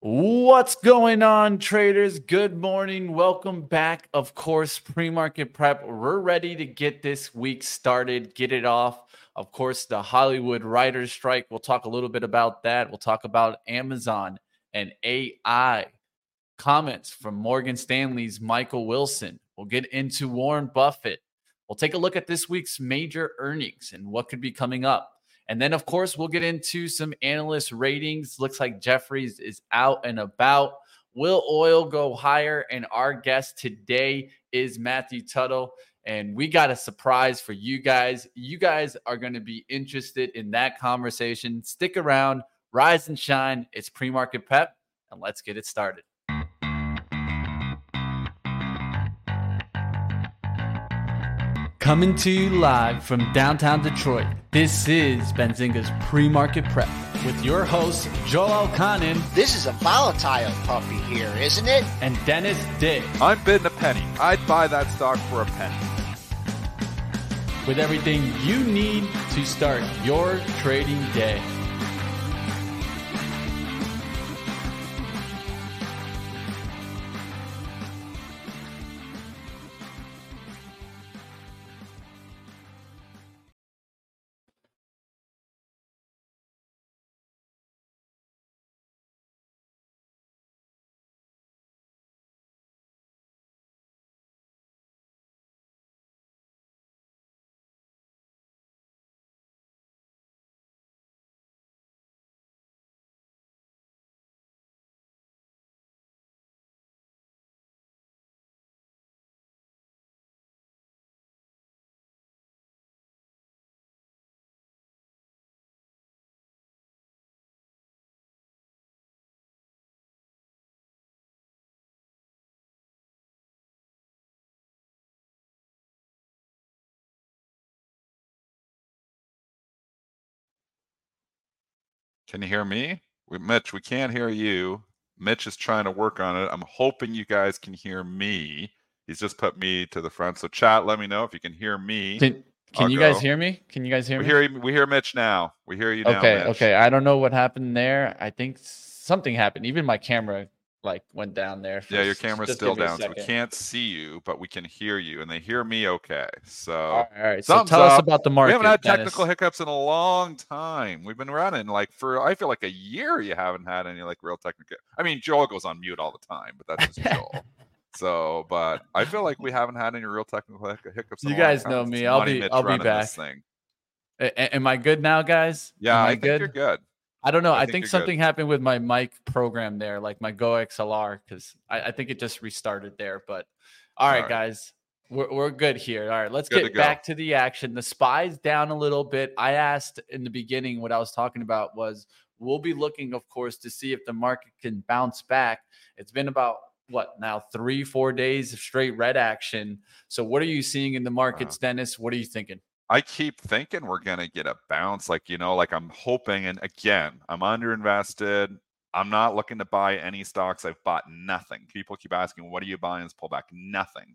What's going on, traders? Good morning. Welcome back. Of course, pre market prep. We're ready to get this week started, get it off. Of course, the Hollywood writers' strike. We'll talk a little bit about that. We'll talk about Amazon and AI. Comments from Morgan Stanley's Michael Wilson. We'll get into Warren Buffett. We'll take a look at this week's major earnings and what could be coming up. And then, of course, we'll get into some analyst ratings. Looks like Jefferies is out and about. Will oil go higher? And our guest today is Matthew Tuttle. And we got a surprise for you guys. You guys are going to be interested in that conversation. Stick around, rise and shine. It's pre market prep, and let's get it started. Coming to you live from downtown Detroit, this is Benzinga's Pre-Market Prep with your host, Joel Elconin. This is a volatile puppy here, isn't it? And Dennis Dick. I'm bidding a penny. I'd buy that stock for a penny. With everything you need to start your trading day. Can you hear me? We, Mitch, we can't hear you. Mitch is trying to work on it. I'm hoping you guys can hear me. He's just put me to the front. So chat, let me know if you can hear me. Can, can you go. guys hear me? Can you guys hear we me? Hear, we hear Mitch now. We hear you now. Okay, Mitch. okay. I don't know what happened there. I think something happened. Even my camera like went down there. Yeah, your camera's still down, so we can't see you, but we can hear you, and they hear me okay. So, all right. So tell up. us about the market. We haven't had Dennis. technical hiccups in a long time. We've been running like for I feel like a year. You haven't had any like real technical. I mean, Joel goes on mute all the time, but that's just Joel. So, but I feel like we haven't had any real technical hiccups. you guys know me. I'll be. I'll be back. Am I good now, guys? Yeah, I, I think good? you're good. I don't know. I, I think, think something good. happened with my mic program there, like my Go XLR, because I, I, think it just restarted there. But all right, all right. guys, we're, we're good here. All right, let's good get to back to the action. The spies down a little bit. I asked in the beginning what I was talking about was we'll be looking, of course, to see if the market can bounce back. It's been about what now three, four days of straight red action. So, what are you seeing in the markets, wow. Dennis? What are you thinking? I keep thinking we're going to get a bounce. Like, you know, like I'm hoping. And again, I'm underinvested. I'm not looking to buy any stocks. I've bought nothing. People keep asking, what are you buying this pullback? Nothing.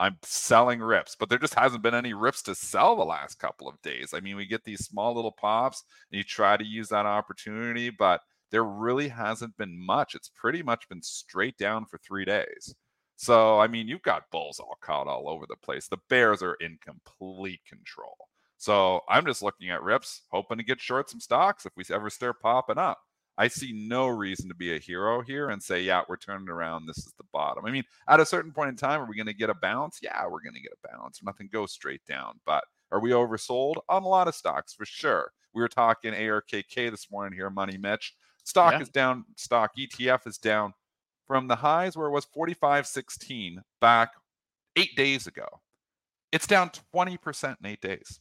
I'm selling rips, but there just hasn't been any rips to sell the last couple of days. I mean, we get these small little pops and you try to use that opportunity, but there really hasn't been much. It's pretty much been straight down for three days. So, I mean, you've got bulls all caught all over the place. The Bears are in complete control. So, I'm just looking at rips, hoping to get short some stocks if we ever start popping up. I see no reason to be a hero here and say, yeah, we're turning around. This is the bottom. I mean, at a certain point in time, are we going to get a bounce? Yeah, we're going to get a bounce. Nothing goes straight down. But are we oversold on a lot of stocks for sure? We were talking ARKK this morning here, Money Mitch. Stock yeah. is down, stock ETF is down from the highs where it was 45.16 back eight days ago. It's down 20% in eight days.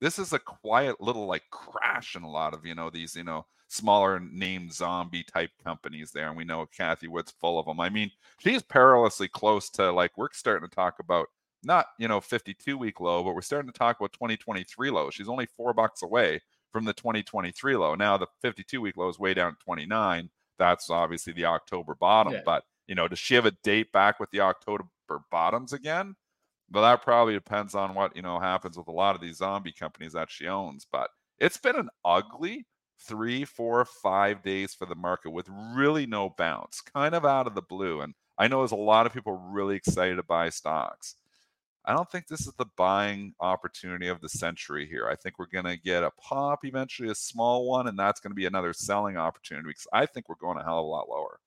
This is a quiet little like crash in a lot of, you know, these, you know, smaller name zombie type companies there. And we know Cathie Wood's full of them. I mean, she's perilously close to like, we're starting to talk about not, you know, 52 week low, but we're starting to talk about 2023 low. She's only four bucks away from the 2023 low. Now the 52 week low is way down 29 that's obviously the October bottom. Yeah. But you know, does she have a date back with the October bottoms again? Well, that probably depends on what you know happens with a lot of these zombie companies that she owns. But it's been an ugly three, four, five days for the market with really no bounce, kind of out of the blue. And I know there's a lot of people really excited to buy stocks. I don't think this is the buying opportunity of the century here. I think we're going to get a pop eventually, a small one, and that's going to be another selling opportunity because I think we're going a hell of a lot lower.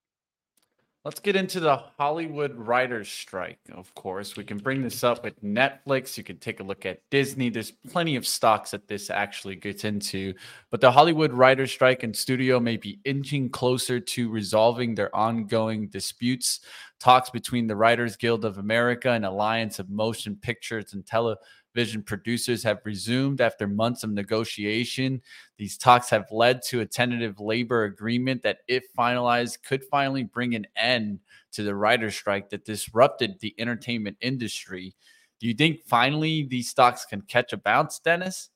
Let's get into the Hollywood writers' strike. Of course, we can bring this up with Netflix. You can take a look at Disney. There's plenty of stocks that this actually gets into. But the Hollywood writers' strike and studio may be inching closer to resolving their ongoing disputes. Talks between the Writers Guild of America and Alliance of Motion Pictures and Television Vision producers have resumed after months of negotiation. These talks have led to a tentative labor agreement that, if finalized, could finally bring an end to the writer strike that disrupted the entertainment industry. Do you think finally these stocks can catch a bounce, Dennis?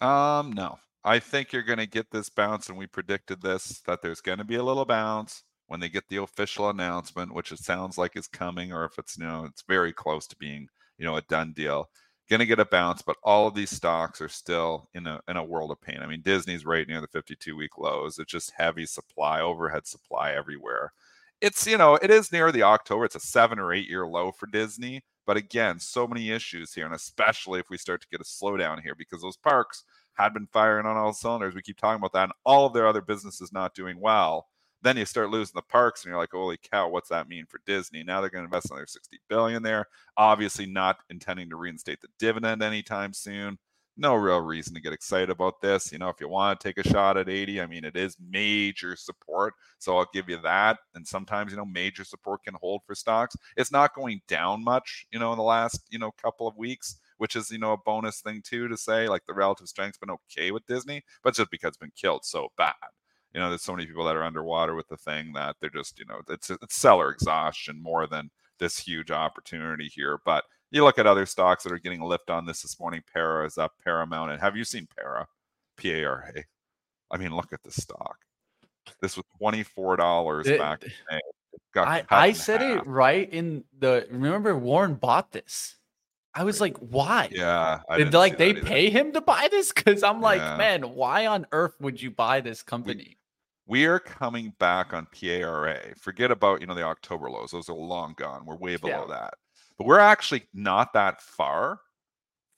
Um, no. I think you're going to get this bounce, and we predicted this that there's going to be a little bounce when they get the official announcement, which it sounds like is coming, or if it's you know it's very close to being you know a done deal going to get a bounce, but all of these stocks are still in a in a world of pain. I mean, Disney's right near the 52 week lows. It's just heavy supply, overhead supply everywhere. It's you know, it is near the October. It's a seven or eight year low for Disney. But again, so many issues here, and especially if we start to get a slowdown here, because those parks had been firing on all cylinders. We keep talking about that, and all of their other businesses not doing well then you start losing the parks and you're like holy cow what's that mean for disney? Now they're going to invest another 60 billion there. Obviously not intending to reinstate the dividend anytime soon. No real reason to get excited about this. You know if you want to take a shot at 80 i mean it is major support so i'll give you that. And sometimes you know major support can hold for stocks. It's not going down much you know in the last you know couple of weeks which is you know a bonus thing too to say like the relative strength's been okay with disney but just because it's been killed so bad you know, there's so many people that are underwater with the thing that they're just, you know, it's it's seller exhaustion more than this huge opportunity here. But you look at other stocks that are getting a lift on this this morning. Para is up, Paramount, and have you seen Para? P A R A. I mean, look at the stock. This was twenty four dollars back in May. I, I said half. it right in the. Remember, Warren bought this. I was like, why? Yeah. Did like they pay him to buy this? Because I'm like, yeah. man, why on earth would you buy this company? We are coming back on PARA. Forget about, you know, the October lows. Those are long gone. We're way below yeah. that. But we're actually not that far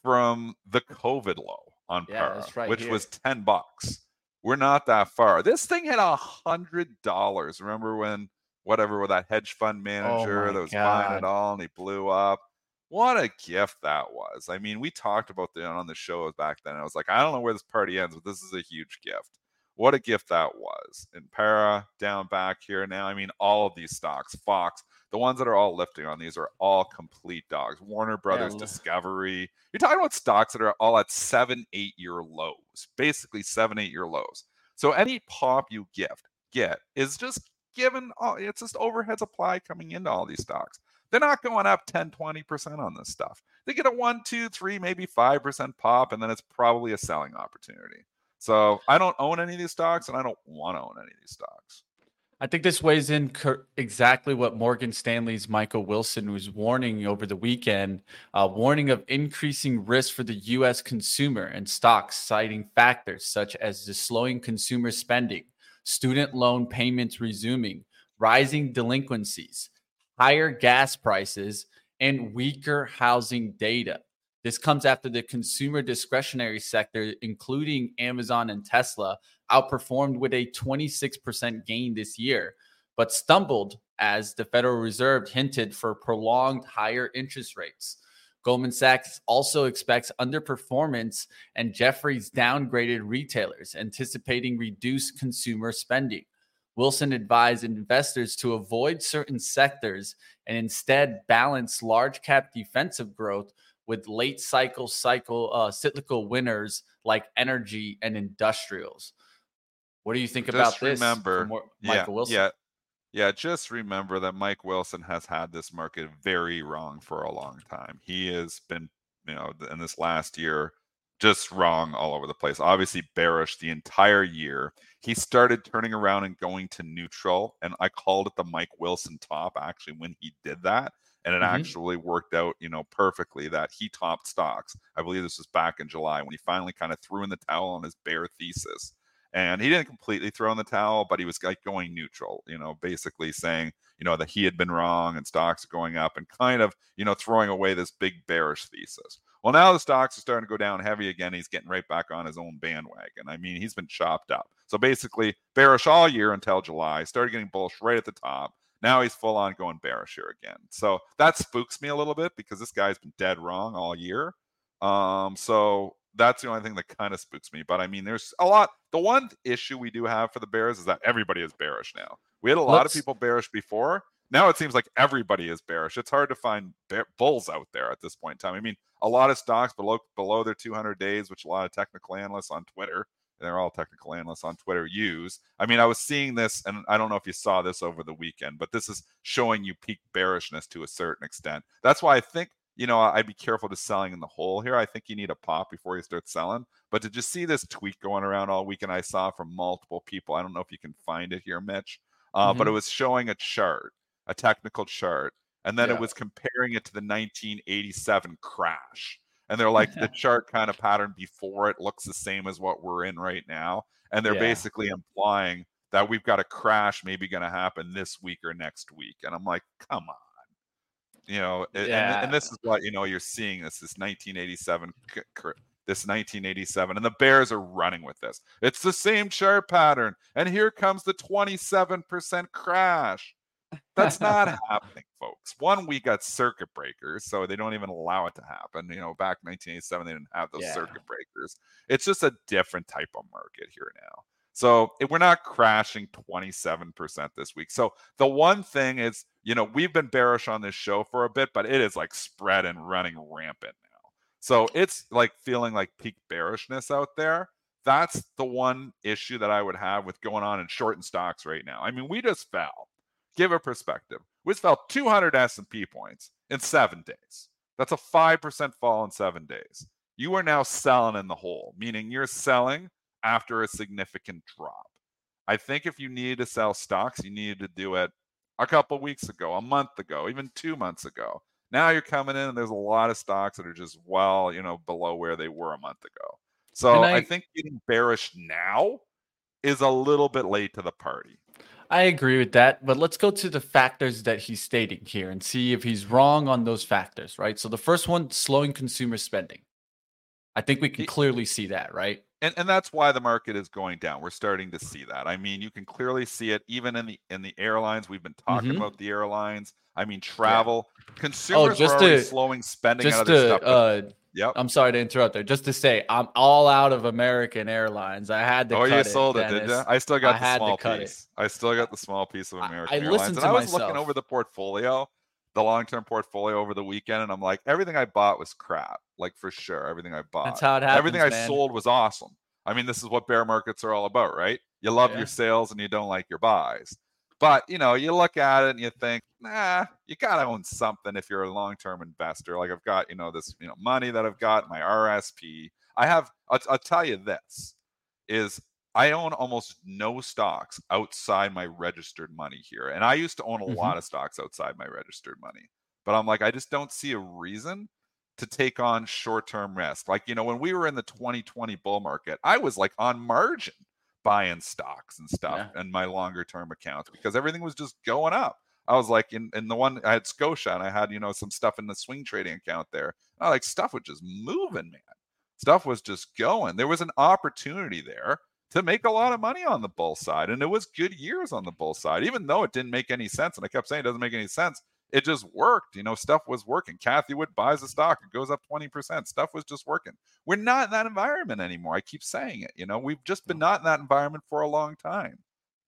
from the COVID low on yeah, PARA, right which here. was 10 bucks. We're not that far. This thing hit a hundred dollars. Remember when whatever with that hedge fund oh manager oh that was God. buying it all and he blew up? What a gift that was. I mean, we talked about that on the show back then. I was like, I don't know where this party ends, but this is a huge gift what a gift that was. And Para down back here now. I mean, all of these stocks, Fox, the ones that are all lifting on these are all complete dogs. Warner Brothers, yeah. Discovery. You're talking about stocks that are all at seven, eight year lows, basically seven, eight year lows. So any pop you gift get is just given, all, it's just overhead supply coming into all these stocks. They're not going up 10, 20% on this stuff. They get a one, two, three, maybe 5% pop, and then it's probably a selling opportunity. So I don't own any of these stocks and I don't want to own any of these stocks. I think this weighs in exactly what Morgan Stanley's Michael Wilson was warning over the weekend, uh, warning of increasing risk for the U.S. consumer and stocks, citing factors such as the slowing consumer spending, student loan payments resuming, rising delinquencies, higher gas prices, and weaker housing data. This comes after the consumer discretionary sector, including Amazon and Tesla, outperformed with a 26% gain this year, but stumbled as the Federal Reserve hinted for prolonged higher interest rates. Goldman Sachs also expects underperformance, and Jefferies downgraded retailers, anticipating reduced consumer spending. Wilson advised investors to avoid certain sectors and instead balance large cap defensive growth with late cycle cycle uh, cyclical winners like energy and industrials. What do you think just about this? Remember, Michael Wilson. Yeah, yeah. Just remember that Mike Wilson has had this market very wrong for a long time. He has been, you know, in this last year, just wrong all over the place. Obviously bearish the entire year. He started turning around and going to neutral, and I called it the Mike Wilson top actually when he did that and it mm-hmm. actually worked out, you know, perfectly that he topped stocks. I believe this was back in July when he finally kind of threw in the towel on his bear thesis. And he didn't completely throw in the towel, but he was like going neutral, you know, basically saying, you know, that he had been wrong and stocks are going up and kind of, you know, throwing away this big bearish thesis. Well, now the stocks are starting to go down heavy again. He's getting right back on his own bandwagon. I mean, he's been chopped up. So basically, bearish all year until July, started getting bullish right at the top. Now he's full on going bearish here again. So that spooks me a little bit because this guy's been dead wrong all year. Um, so that's the only thing that kind of spooks me. But I mean, there's a lot. The one issue we do have for the Bears is that everybody is bearish now. We had a lot Let's... of people bearish before. Now it seems like everybody is bearish. It's hard to find bear- bulls out there at this point in time. I mean, a lot of stocks below below their 200 days, which a lot of technical analysts on Twitter, they're all technical analysts on Twitter use. I mean, I was seeing this, and I don't know if you saw this over the weekend, but this is showing you peak bearishness to a certain extent. That's why I think you know, I'd be careful to selling in the hole here. I think you need a pop before you start selling. But did you see this tweet going around all weekend, I saw from multiple people. I don't know if you can find it here, Mitch, uh, mm-hmm. but it was showing a chart, a technical chart, and then yeah. it was comparing it to the 1987 crash. And they're like, the chart kind of pattern before it looks the same as what we're in right now. And they're yeah. basically implying that we've got a crash maybe going to happen this week or next week. And I'm like, come on you know, yeah. and, and, this is what you know you're seeing this this 1987 this 1987 and the bears are running with this it's the same chart pattern and here comes the 27% crash that's not happening folks one we got circuit breakers so they don't even allow it to happen you know back 1987 they didn't have those yeah. circuit breakers it's just a different type of market here now so we're not crashing 27% this week. So the one thing is, you know, we've been bearish on this show for a bit, but it is like spread and running rampant now. So it's like feeling like peak bearishness out there. That's the one issue that I would have with going on in shorting stocks right now. I mean, we just fell. Give a perspective. We fell 200 S&P points in seven days. That's a 5% fall in seven days. You are now selling in the hole, meaning you're selling after a significant drop. I think if you needed to sell stocks, you needed to do it a couple weeks ago, a month ago, even two months ago. Now you're coming in and there's a lot of stocks that are just well, you know, below where they were a month ago. So I, I think getting bearish now is a little bit late to the party. I agree with that, but let's go to the factors that he's stating here and see if he's wrong on those factors, right? So the first one, slowing consumer spending. I think we can clearly see that, right? and and that's why the market is going down. We're starting to see that. I mean, you can clearly see it even in the in the airlines. We've been talking mm-hmm. about the airlines. I mean, travel. Yeah. Oh, Consumers oh, just are to, slowing spending just out of to, stuff. Uh, yep. I'm sorry to interrupt there. Just to say, I'm all out of American Airlines. I had to. Oh, you sold it, it did you? I still got I the small piece. It. I still got the small piece of American I, I Airlines. And I was myself. looking over the portfolio the long term portfolio over the weekend, and I'm like, everything I bought was crap. Like for sure, everything I bought. That's how it happens. Everything I man. sold was awesome. I mean, this is what bear markets are all about, right? You love yeah. your sales and you don't like your buys. But you know, you look at it and you think, nah, you gotta own something if you're a long-term investor. Like I've got, you know, this, you know, money that I've got, my RSP. I have. I'll, I'll tell you this: is I own almost no stocks outside my registered money here. And I used to own a mm-hmm. lot of stocks outside my registered money. But I'm like, I just don't see a reason to take on short term risk. Like, you know, when we were in the 2020 bull market, I was like on margin buying stocks and stuff yeah. in my longer term accounts because everything was just going up. I was like in, in the one I had Scotia and I had, you know, some stuff in the swing trading account there. I like stuff was just moving, man. Stuff was just going. There was an opportunity there to make a lot of money on the bull side. And it was good years on the bull side, even though it didn't make any sense. And I kept saying it doesn't make any sense. It just worked. You know, stuff was working. Cathie Wood buys a stock, it goes up 20%. Stuff was just working. We're not in that environment anymore. I keep saying it. You know, we've just been not in that environment for a long time.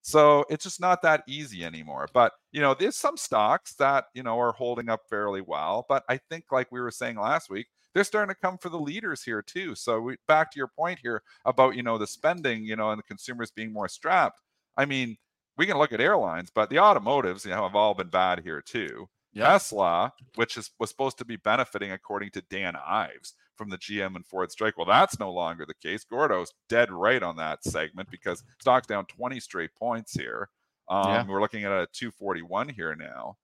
So it's just not that easy anymore. But, you know, there's some stocks that, you know, are holding up fairly well. But I think, like we were saying last week, they're starting to come for the leaders here too. So we, back to your point here about you know the spending, you know, and the consumers being more strapped. I mean, we can look at airlines, but the automotives, you know, have all been bad here too. Yep. Tesla, which is was supposed to be benefiting according to Dan Ives from the GM and Ford strike. Well, that's no longer the case. Gordo's dead right on that segment because stock's down 20 straight points here. Um, yeah. We're looking at a 241 here now.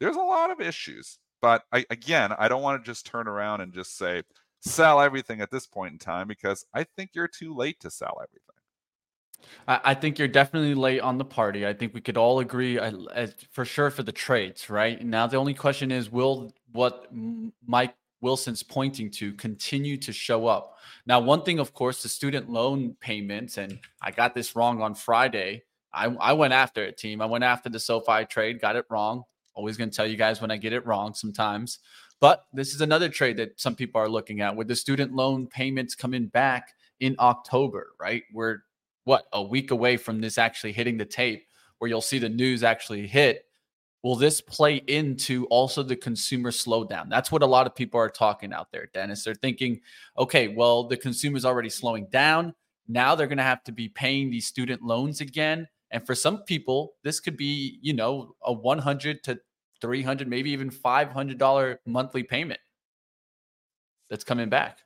There's a lot of issues. But I, again, I don't want to just turn around and just say sell everything at this point in time because I think you're too late to sell everything. I, think you're definitely late on the party. I think we could all agree uh, for sure for the trades, right? Now, the only question is will what Mike Wilson's pointing to continue to show up? Now, one thing, of course, the student loan payments, and I got this wrong on Friday. I, I went after it, team. I went after the SoFi trade, got it wrong. Always going to tell you guys when I get it wrong sometimes. But this is another trade that some people are looking at with the student loan payments coming back in October, right? We're what a week away from this actually hitting the tape where you'll see the news actually hit. Will this play into also the consumer slowdown? That's what a lot of people are talking out there, Dennis. They're thinking, okay, well, the consumer's already slowing down. Now they're going to have to be paying these student loans again. And for some people, this could be, you know, a 100 to 300, maybe even $500 monthly payment that's coming back.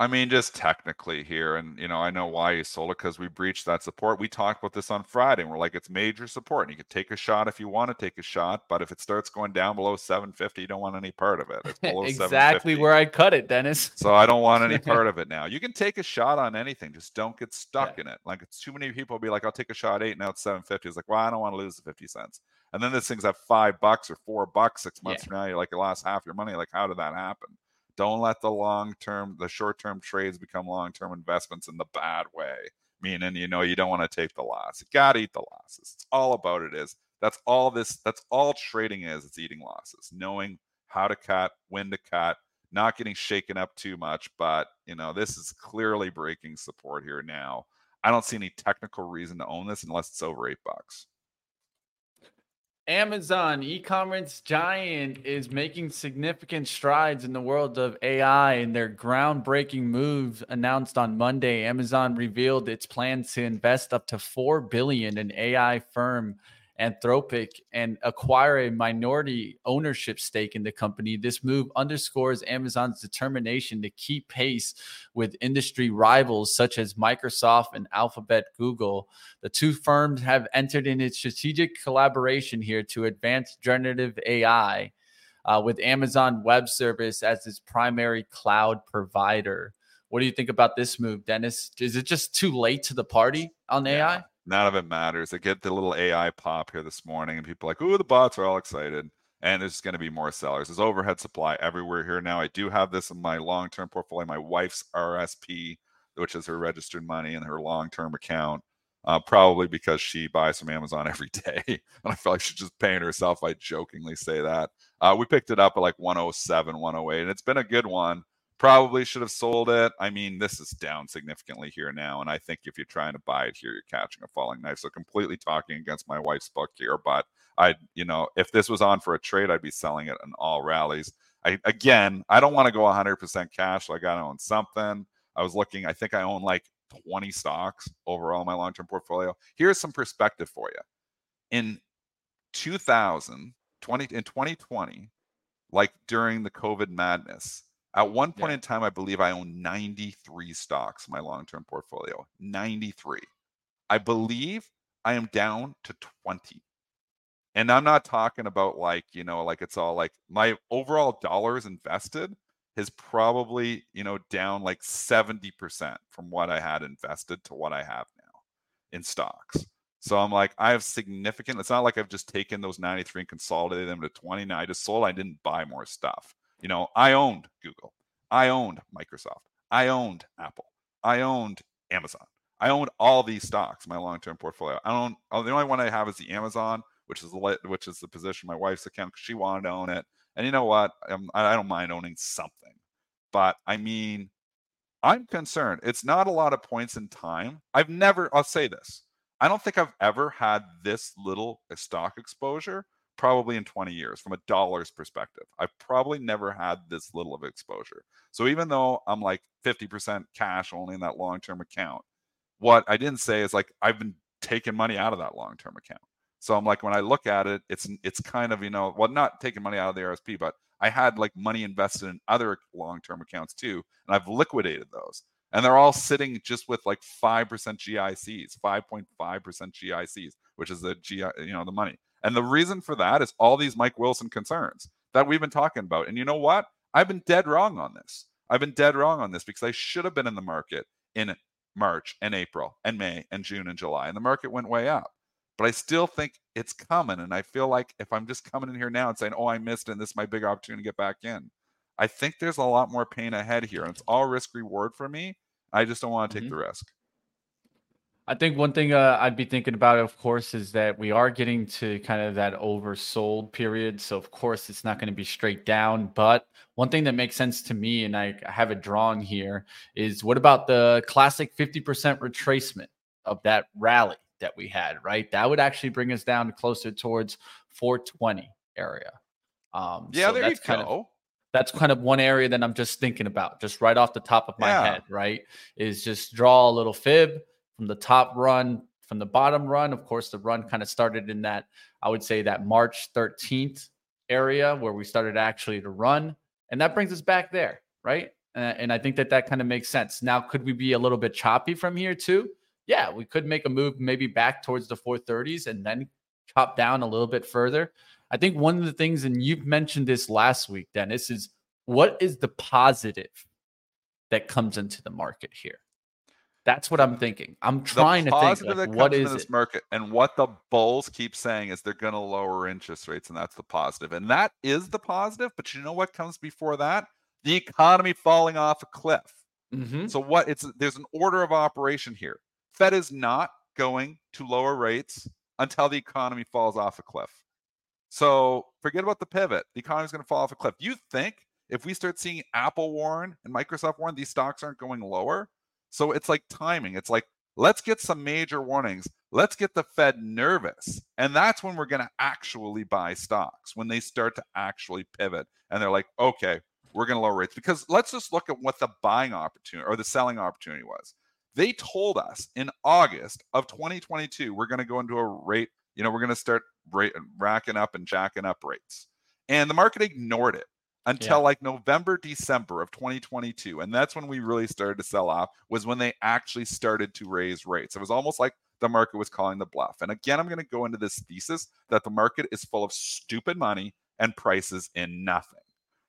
I mean, just technically here, and you know, I know why you sold it because we breached that support. We talked about this on Friday, and we're like, it's major support, and you can take a shot if you want to take a shot, but if it starts going down below 750, you don't want any part of it. It's below exactly where I cut it, Dennis. so I don't want any part of it now. You can take a shot on anything, just don't get stuck yeah. in it. Like it's too many people be like, I'll take a shot eight, now it's 750. It's like, well, I don't want to lose the 50 cents. And then this thing's at five bucks or four bucks six months yeah. from now. You're like, you lost half your money. Like, how did that happen? Don't let the long term, the short term trades become long term investments in the bad way. Meaning, you know, you don't want to take the loss. You got to eat the losses. It's all about it is. That's all this, that's all trading is. It's eating losses, knowing how to cut, when to cut, not getting shaken up too much. But, you know, this is clearly breaking support here now. I don't see any technical reason to own this unless it's over eight bucks. Amazon, e-commerce giant, is making significant strides in the world of AI and their groundbreaking moves announced on Monday. Amazon revealed its plans to invest up to 4 billion in AI firm Anthropic and acquire a minority ownership stake in the company. This move underscores Amazon's determination to keep pace with industry rivals such as Microsoft and Alphabet Google. The two firms have entered in a strategic collaboration here to advance generative AI. Uh, with Amazon Web Service as its primary cloud provider. What do you think about this move, Dennis? Is it just too late to the party on. AI? None of it matters. I get the little AI pop here this morning, and people like, "Ooh, the bots are all excited." And there's going to be more sellers. There's overhead supply everywhere here now. I do have this in my long-term portfolio. My wife's RSP, which is her registered money in her long-term account, uh, probably because she buys from Amazon every day. and I feel like she's just paying herself. I jokingly say that. Uh, we picked it up at like 107, 108, and it's been a good one. Probably should have sold it. I mean, this is down significantly here now. And I think if you're trying to buy it here, you're catching a falling knife. So completely talking against my wife's book here. But I, you know, if this was on for a trade, I'd be selling it in all rallies. I again, I don't want to go 100% cash. Like I got to own something. I was looking. I think I own like 20 stocks overall in my long-term portfolio. Here's some perspective for you. In 2000, 20, in 2020, like during the COVID madness, at one point yeah. in time, I believe I owned 93 stocks in my long term portfolio. 93. I believe I am down to 20. And I'm not talking about like, you know, like it's all like my overall dollars invested is probably, you know, down like 70% from what I had invested to what I have now in stocks. So I'm like, I have significant, it's not like I've just taken those 93 and consolidated them to 20. Now I just sold, I didn't buy more stuff. You know, I owned Google. I owned Microsoft. I owned Apple. I owned Amazon. I owned all these stocks my long-term portfolio. I don't. Oh, the only one I have is the Amazon, which is the which is the position my wife's account. Because she wanted to own it, and you know what? I'm, I don't mind owning something, but I mean, I'm concerned. It's not a lot of points in time. I've never. I'll say this. I don't think I've ever had this little stock exposure probably in 20 years from a dollar's perspective. I've probably never had this little of exposure. So even though I'm like 50% cash only in that long term account, what I didn't say is like I've been taking money out of that long term account. So I'm like when I look at it, it's it's kind of you know well not taking money out of the RSP, but I had like money invested in other long term accounts too, and I've liquidated those, and they're all sitting just with like five percent GICs, five point five percent GICs, which is the GI you know the money. And the reason for that is all these Mike Wilson concerns that we've been talking about. And you know what? I've been dead wrong on this. I've been dead wrong on this because I should have been in the market in March and April and May and June and July, and the market went way up. But I still think it's coming. And I feel like if I'm just coming in here now and saying, oh, I missed and this is my big opportunity to get back in, I think there's a lot more pain ahead here. And it's all risk reward for me. I just don't want to take mm-hmm. the risk. I think one thing uh, I'd be thinking about, of course, is that we are getting to kind of that oversold period. So, of course, it's not going to be straight down. But one thing that makes sense to me, and I have it drawn here, is what about the classic 50% retracement of that rally that we had, right? That would actually bring us down closer towards 420 area. Um, yeah, so there you go. Of, that's kind of one area that I'm just thinking about, just right off the top of my yeah. head, right? Is just draw a little fib from the top run, from the bottom run. Of course, the run kind of started in that, I would say, that March 13th area where we started actually to run. And that brings us back there, right? and I think that that kind of makes sense. Now, could we be a little bit choppy from here too? Yeah, we could make a move maybe back towards the 430s and then chop down a little bit further. I think one of the things, and you've mentioned this last week, Dennis, is what is the positive that comes into the market here? That's what I'm thinking. I'm trying to think like, what is this it? market and what the bulls keep saying is they're going to lower interest rates, and that's the positive. and that is the positive. But you know what comes before that? The economy falling off a cliff. Mm-hmm. So what? It's there's an order of operation here. Fed is not going to lower rates until the economy falls off a cliff. So forget about the pivot. The economy is going to fall off a cliff. You think if we start seeing Apple warn and Microsoft warn, these stocks aren't going lower? So it's like timing. It's like, let's get some major warnings. Let's get the Fed nervous. And that's when we're going to actually buy stocks, when they start to actually pivot. And they're like, okay, we're going to lower rates. Because let's just look at what the buying opportunity or the selling opportunity was. They told us in August of 2022, we're going to go into a rate you know, we're going to start racking up and jacking up rates. And the market ignored it until yeah. like November, December of 2022. And that's when we really started to sell off, was when they actually started to raise rates. It was almost like the market was calling the bluff. And again, I'm going to go into this thesis that the market is full of stupid money and prices in nothing.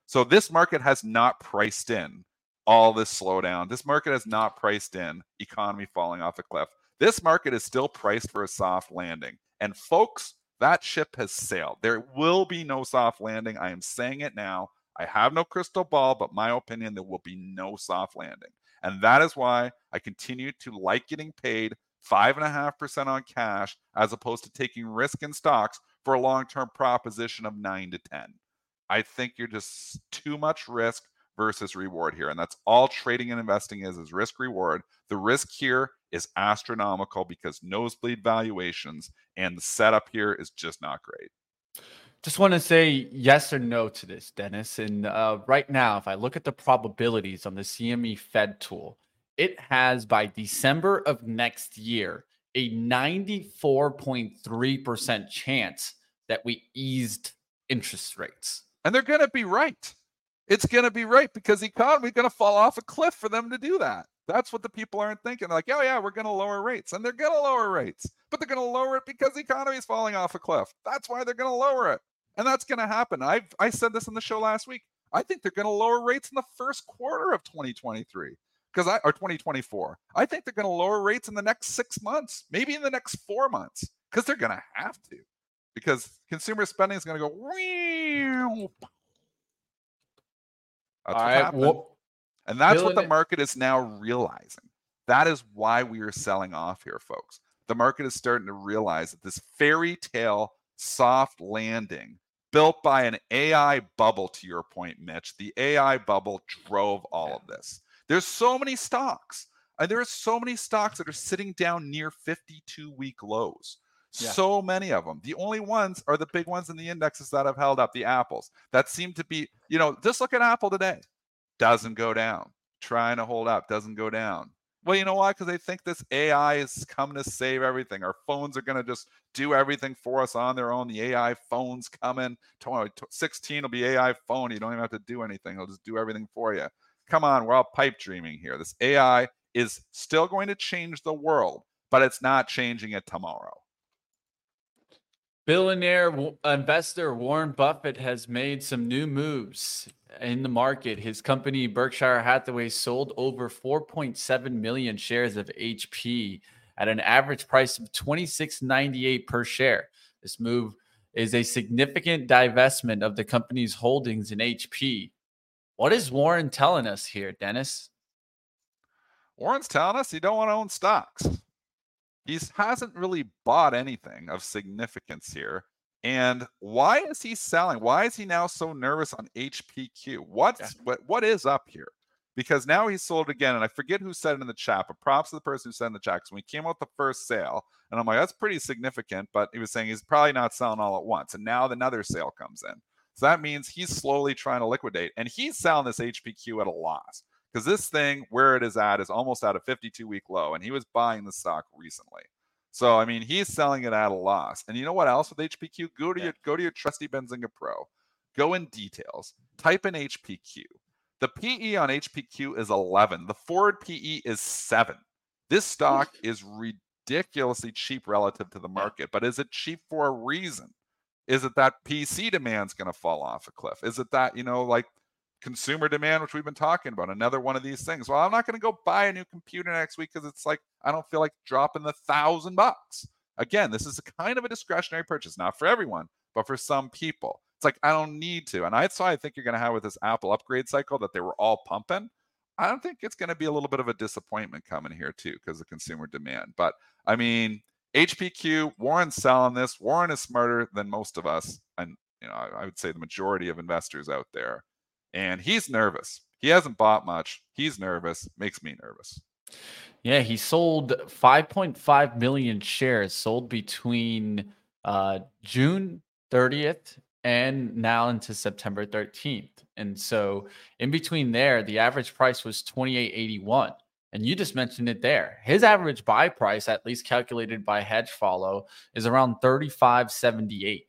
So this market has not priced in all this slowdown. This market has not priced in economy falling off a cliff. This market is still priced for a soft landing. And folks, that ship has sailed. There will be no soft landing. I am saying it now. I have no crystal ball, but my opinion, there will be no soft landing. And that is why I continue to like getting paid five and a half percent on cash as opposed to taking risk in stocks for a long-term proposition of nine to 10. I think you're just too much risk versus reward here. And that's all trading and investing is, is risk reward. The risk here is astronomical because nosebleed valuations and the setup here is just not great. Just want to say yes or no to this, Dennis. And uh, right now, if I look at the probabilities on the CME Fed tool, it has by December of next year a 94.3% chance that we eased interest rates. And they're going to be right. It's going to be right because the economy going to fall off a cliff for them to do that. That's what the people aren't thinking. They're like, oh yeah, we're going to lower rates, and they're going to lower rates, but they're going to lower it because the economy is falling off a cliff. That's why they're going to lower it, and that's going to happen. I I said this in the show last week. I think they're going to lower rates in the first quarter of 2023 because I or 2024. I think they're going to lower rates in the next six months, maybe in the next four months, because they're going to have to, because consumer spending is going to go. That's All right. Well, and that's what the market is now realizing. That is why we are selling off here, folks. The market is starting to realize that this fairy tale soft landing built by an AI bubble, to your point, Mitch, the AI bubble drove all of this. There's so many stocks, and there are so many stocks that are sitting down near 52 week lows. Yeah. So many of them. The only ones are the big ones in the indexes that have held up, the apples that seem to be, you know, just look at Apple today doesn't go down. Trying to hold up, doesn't go down. Well, you know why? Because they think this AI is coming to save everything. Our phones are going to just do everything for us on their own. The AI phones coming. 16 will be AI phone. You don't even have to do anything. It'll just do everything for you. Come on, we're all pipe dreaming here. This AI is still going to change the world, but it's not changing it tomorrow. Billionaire investor Warren Buffett has made some new moves in the market. His company Berkshire Hathaway sold over 4.7 million shares of HP at an average price of 26.98 per share. This move is a significant divestment of the company's holdings in HP. What is Warren telling us here, Dennis? Warren's telling us he don't want to own stocks. He hasn't really bought anything of significance here. And why is he selling? Why is he now so nervous on HPQ? What's yeah. what what is up here? Because now he's sold again, and I forget who said it in the chat, but props to the person who said in the chat. Because when he came out the first sale, and I'm like, that's pretty significant, but he was saying he's probably not selling all at once. And now another sale comes in. So that means he's slowly trying to liquidate, and he's selling this HPQ at a loss because this thing where it is at is almost at a 52 week low, and he was buying the stock recently. So I mean, he's selling it at a loss. And you know what else with HPQ? Go to yeah. your go to your trusty Benzinga Pro. Go in details. Type in HPQ. The PE on HPQ is 11. The forward PE is 7. This stock is ridiculously cheap relative to the market, but is it cheap for a reason? Is it that PC demand's going to fall off a cliff? Is it that, you know, like consumer demand, which we've been talking about, another one of these things. Well, I'm not going to go buy a new computer next week because it's like I don't feel like dropping the thousand bucks. Again, this is a kind of a discretionary purchase, not for everyone, but for some people. It's like I don't need to. And that's why I think you're going to have with this Apple upgrade cycle that they were all pumping. I don't think it's going to be a little bit of a disappointment coming here too because of consumer demand. But I mean, HPQ, Warren's selling this. Warren is smarter than most of us, and you know, I, I would say the majority of investors out there and he's nervous. He hasn't bought much. He's nervous. Makes me nervous. Yeah, he sold 5.5 million shares sold between uh, June 30th and now into September 13th. And so in between there, the average price was 28.81. And you just mentioned it there. His average buy price, at least calculated by Hedgefollow, is around 35.78.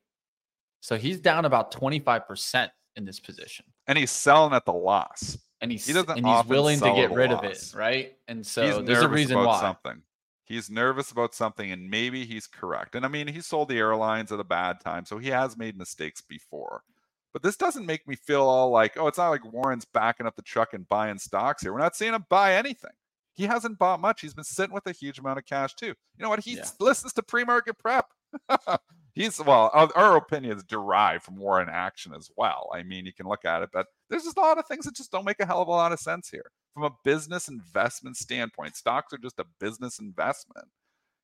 So he's down about 25% in this position. And he's selling at the loss. And he's he doesn't and he's willing to get rid loss. of it, right? And so he's there's a reason why. Something. He's nervous about something, and maybe he's correct. And I mean, he sold the airlines at a bad time, so he has made mistakes before. But this doesn't make me feel all like, oh, it's not like Warren's backing up the truck and buying stocks here. We're not seeing him buy anything. He hasn't bought much. He's been sitting with a huge amount of cash too. You know what? He yeah. listens to pre-market prep. he's well, our opinions derive from Warren action as well. I mean, you can look at it, but there's just a lot of things that just don't make a hell of a lot of sense here. From a business investment standpoint, stocks are just a business investment.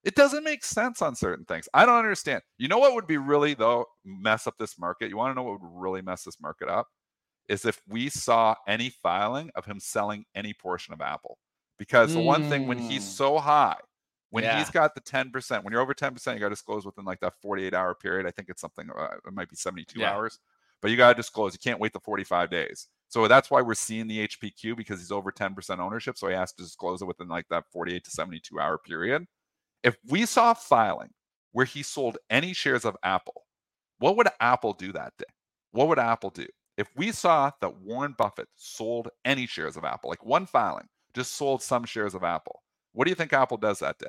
It doesn't make sense on certain things. I don't understand. You know what would be really though mess up this market? You want to know what would really mess this market up? Is if we saw any filing of him selling any portion of Apple. Because the one thing when he's mm. so high, when yeah. he's got the 10%, when you're over 10%, you got to disclose within like that 48 hour period. I think it's something, uh, it might be 72 yeah. hours, but you got to disclose. You can't wait the 45 days. So that's why we're seeing the HPQ because he's over 10% ownership. So he has to disclose it within like that 48 to 72 hour period. If we saw filing where he sold any shares of Apple, what would Apple do that day? What would Apple do? If we saw that Warren Buffett sold any shares of Apple, like one filing, just sold some shares of Apple, what do you think Apple does that day?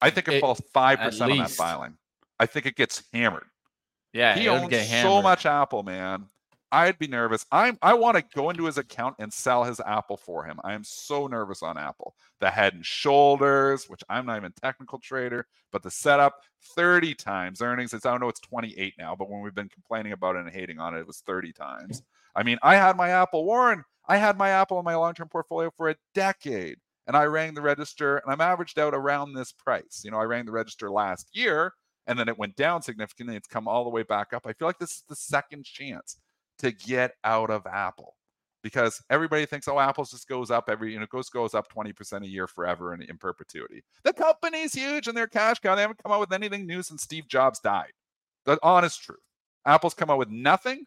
I think it, it falls five percent on that filing. I think it gets hammered. Yeah, he owns so much Apple, man. I'd be nervous. I'm I want to go into his account and sell his Apple for him. I am so nervous on Apple. The head and shoulders, which I'm not even a technical trader, but the setup 30 times earnings. It's I don't know it's 28 now, but when we've been complaining about it and hating on it, it was 30 times. I mean, I had my Apple Warren. I had my Apple in my long-term portfolio for a decade and I rang the register and I'm averaged out around this price. You know, I rang the register last year and then it went down significantly. It's come all the way back up. I feel like this is the second chance to get out of Apple because everybody thinks, oh, Apple just goes up every, you know, goes goes up 20% a year forever in, in perpetuity. The company's huge and their cash cow. They haven't come out with anything new since Steve Jobs died. The honest truth. Apple's come out with nothing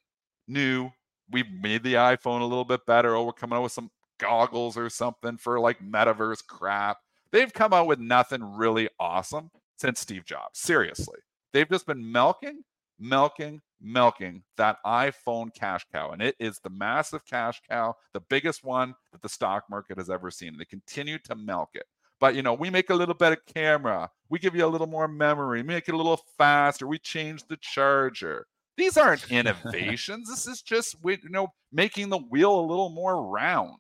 new. We've made the iPhone a little bit better. Oh, we're coming out with some goggles or something for like metaverse crap. They've come out with nothing really awesome since Steve Jobs. Seriously. They've just been milking, milking, milking that iPhone cash cow. And it is the massive cash cow, the biggest one that the stock market has ever seen. They continue to milk it. but you know, we make a little better camera, we give you a little more memory, make it a little faster, we change the charger. These aren't innovations. this is just you know making the wheel a little more round.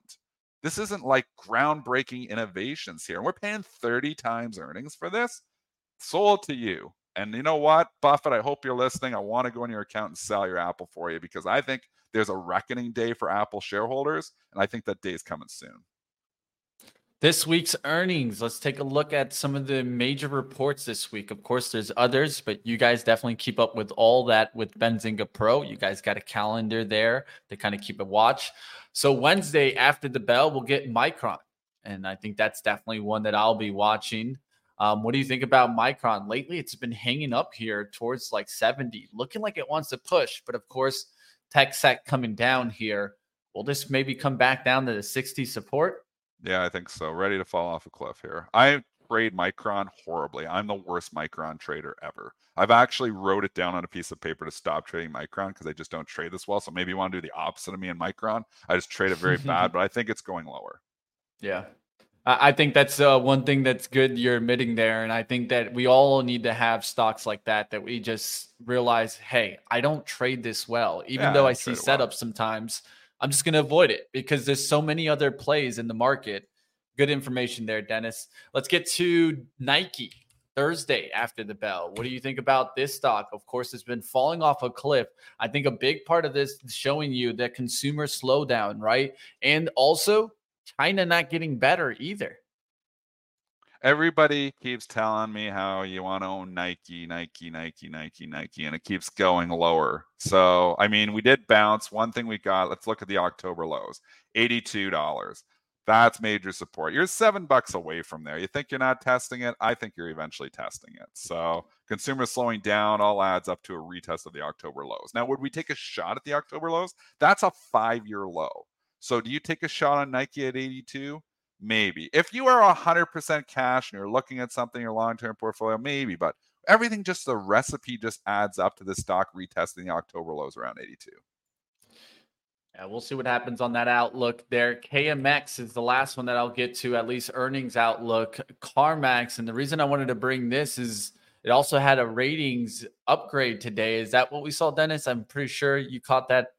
This isn't like groundbreaking innovations here. We're paying 30 times earnings for this. Sold to you. And you know what, Buffett, I hope you're listening. I want to go in your account and sell your Apple for you because I think there's a reckoning day for Apple shareholders. And I think that day is coming soon. This week's earnings. Let's take a look at some of the major reports this week. Of course, there's others, but you guys definitely keep up with all that with Benzinga Pro. You guys got a calendar there to kind of keep a watch. So Wednesday after the bell, we'll get Micron, and I think that's definitely one that I'll be watching. Um, what do you think about Micron? Lately, it's been hanging up here towards like 70, looking like it wants to push. But of course, tech sec coming down here. Will this maybe come back down to the 60 support? Yeah, I think so. Ready to fall off a cliff here. I trade Micron horribly. I'm the worst Micron trader ever. I've actually wrote it down on a piece of paper to stop trading Micron because I just don't trade this well. So maybe you want to do the opposite of me and Micron. I just trade it very bad, but I think it's going lower. Yeah. I think that's uh, one thing that's good you're admitting there. And I think that we all need to have stocks like that, that we just realize, hey, I don't trade this well. Even yeah, though I, I see setups well. sometimes, I'm just going to avoid it because there's so many other plays in the market. Good information there, Dennis. Let's get to Nike Thursday after the bell. What do you think about this stock? Of course, it's been falling off a cliff. I think a big part of this is showing you that consumer slowdown, right? And also China not getting better either. Everybody keeps telling me how you want to own Nike, Nike, Nike, Nike, Nike, and it keeps going lower. So, I mean, we did bounce. One thing we got, let's look at the October lows $82. That's major support. You're seven bucks away from there. You think you're not testing it? I think you're eventually testing it. So, consumer slowing down all adds up to a retest of the October lows. Now, would we take a shot at the October lows? That's a five year low. So do you take a shot on Nike at 82? Maybe. If you are 100% cash and you're looking at something in your long-term portfolio, maybe. But everything just the recipe just adds up to the stock retesting the October lows around 82. Yeah, we'll see what happens on that outlook there. KMX is the last one that I'll get to, at least earnings outlook. CarMax, and the reason I wanted to bring this is it also had a ratings upgrade today. Is that what we saw, Dennis? I'm pretty sure you caught that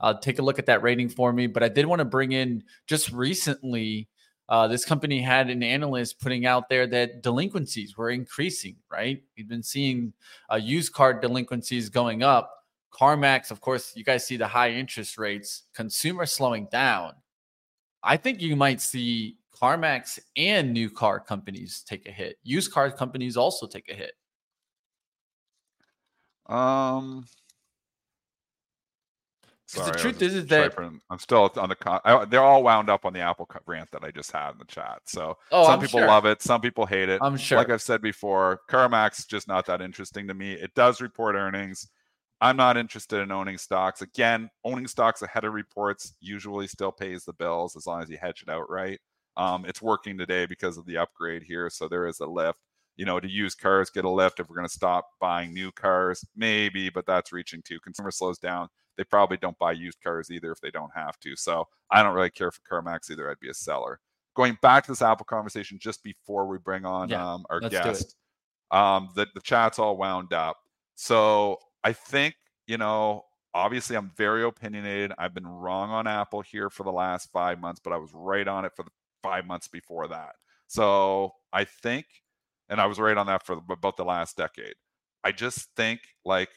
uh, take a look at that rating for me. But I did want to bring in just recently. Uh, this company had an analyst putting out there that delinquencies were increasing, right? We've been seeing uh, used car delinquencies going up. CarMax, of course, you guys see the high interest rates, consumer slowing down. I think you might see CarMax and new car companies take a hit. Used car companies also take a hit. Um, Sorry, the truth is, is that I'm still on the. I, they're all wound up on the Apple rant that I just had in the chat. So oh, some I'm people sure. love it, some people hate it. I'm sure. Like I've said before, CarMax just not that interesting to me. It does report earnings. I'm not interested in owning stocks. Again, owning stocks ahead of reports usually still pays the bills as long as you hedge it out right. Um, it's working today because of the upgrade here, so there is a lift. You know, to use cars get a lift if we're going to stop buying new cars, maybe, but that's reaching too. Consumer slows down they probably don't buy used cars either if they don't have to. So I don't really care for CarMax either. I'd be a seller. Going back to this Apple conversation just before we bring on yeah, um, our guest, um, the, the chat's all wound up. So I think, you know, obviously I'm very opinionated. I've been wrong on Apple here for the last five months, but I was right on it for the five months before that. So I think, and I was right on that for about the last decade. I just think like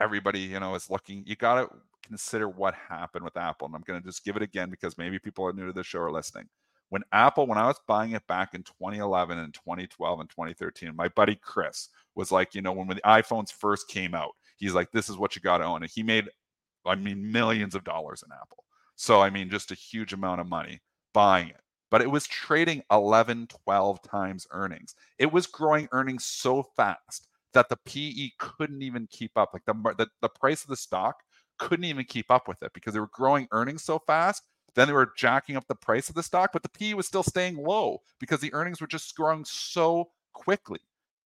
everybody, you know, is looking. You got to consider what happened with Apple. And I'm going to just give it again because maybe people are new to the show or listening. When Apple, when I was buying it back in 2011 and 2012 and 2013, my buddy Chris was like, you know, when, when the iPhones first came out, he's like, this is what you got to own. And he made, I mean, millions of dollars in Apple. So, I mean, just a huge amount of money buying it. But it was trading 11, 12 times earnings. It was growing earnings so fast that the PE couldn't even keep up. Like the, the, the price of the stock couldn't even keep up with it because they were growing earnings so fast. Then they were jacking up the price of the stock, but the PE was still staying low because the earnings were just growing so quickly.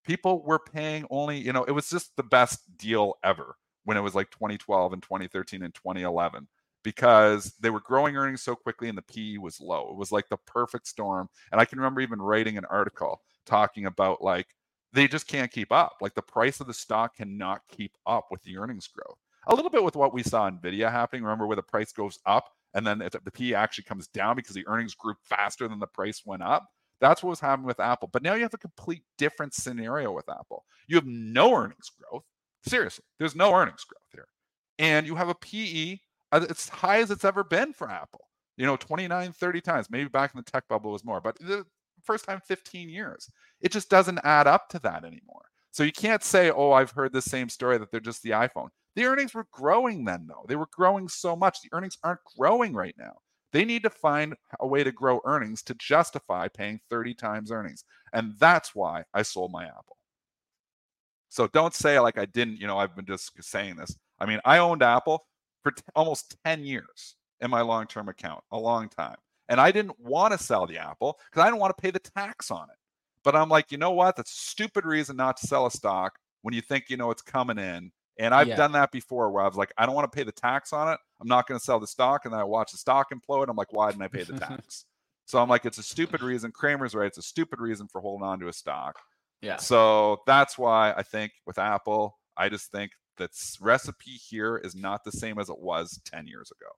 People were paying only, you know, it was just the best deal ever when it was like 2012 and 2013 and 2011. Because they were growing earnings so quickly and the PE was low. It was like the perfect storm. And I can remember even writing an article talking about like they just can't keep up. Like the price of the stock cannot keep up with the earnings growth. A little bit with what we saw Nvidia happening. Remember where the price goes up and then the PE actually comes down because the earnings grew faster than the price went up. That's what was happening with Apple. But now you have a complete different scenario with Apple. You have no earnings growth. Seriously, there's no earnings growth here. And you have a PE Uh, as high as it's ever been for Apple. You know, 29, 30 times. Maybe back in the tech bubble was more, but the first time 15 years. It just doesn't add up to that anymore. So you can't say, oh, I've heard the same story that they're just the iPhone. The earnings were growing then, though. They were growing so much. The earnings aren't growing right now. They need to find a way to grow earnings to justify paying 30 times earnings. And that's why I sold my Apple. So don't say like I didn't, you know, I've been just saying this. I mean, I owned Apple for t- almost 10 years in my long term account, a long time. And I didn't want to sell the Apple because I didn't want to pay the tax on it. But I'm like, you know what? That's a stupid reason not to sell a stock when you think you know it's coming in. And I've yeah. done that before where I was like, I don't want to pay the tax on it. I'm not going to sell the stock. And then I watch the stock implode. And I'm like, why didn't I pay the tax? so I'm like, it's a stupid reason. Cramer's right. It's a stupid reason for holding on to a stock. Yeah. So that's why I think with Apple, I just think that recipe here is not the same as it was 10 years ago.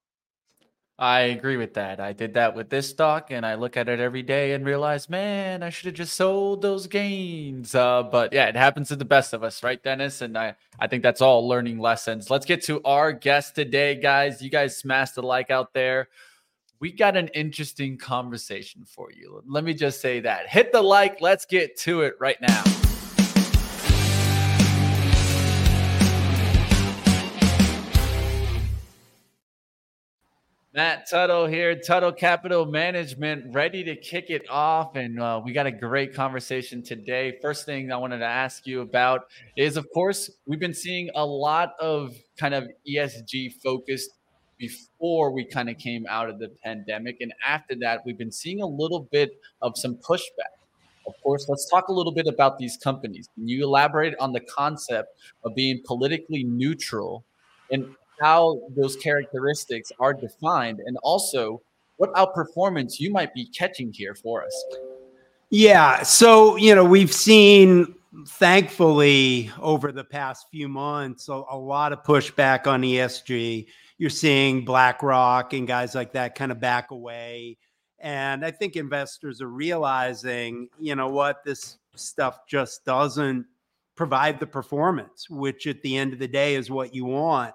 I agree with that. I did that with this stock, and I look at it every day and realize, man, I should have just sold those gains. Uh, but yeah, it happens to the best of us, right, Dennis? And I, I think that's all learning lessons. Let's get to our guest today, guys. You guys smashed the like out there. We got an interesting conversation for you. Let me just say that. Hit the like. Let's get to it right now. Matt Tuttle here, Tuttle Capital Management, ready to kick it off. And uh, we got a great conversation today. First thing I wanted to ask you about is, of course, we've been seeing a lot of kind of ESG focused before we kind of came out of the pandemic. And after that, we've been seeing a little bit of some pushback. Of course, let's talk a little bit about these companies. Can you elaborate on the concept of being politically neutral and how those characteristics are defined and also what outperformance you might be catching here for us. Yeah. So, you know, we've seen, thankfully, over the past few months, a, a, lot of pushback on ESG. You're seeing BlackRock and guys like that kind of back away. And I think investors are realizing, you know what, this stuff just doesn't provide the performance, which at the end of the day is what you want.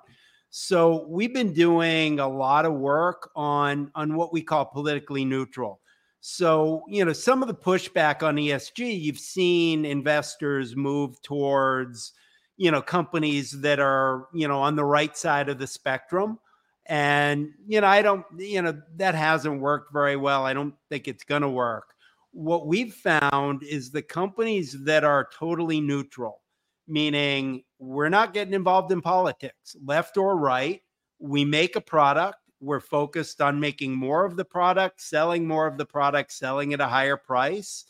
So we've been doing a lot of work on on what we call politically neutral. So, you know, some of the pushback on ESG, you've seen investors move towards, you know, companies that are, you know, on the right side of the spectrum. And, you know, I don't, you know, that hasn't worked very well. I don't think it's going to work. What we've found is the companies that are totally neutral, meaning we're not getting involved in politics, left or right. We make a product. We're focused on making more of the product, selling more of the product, selling at a higher price.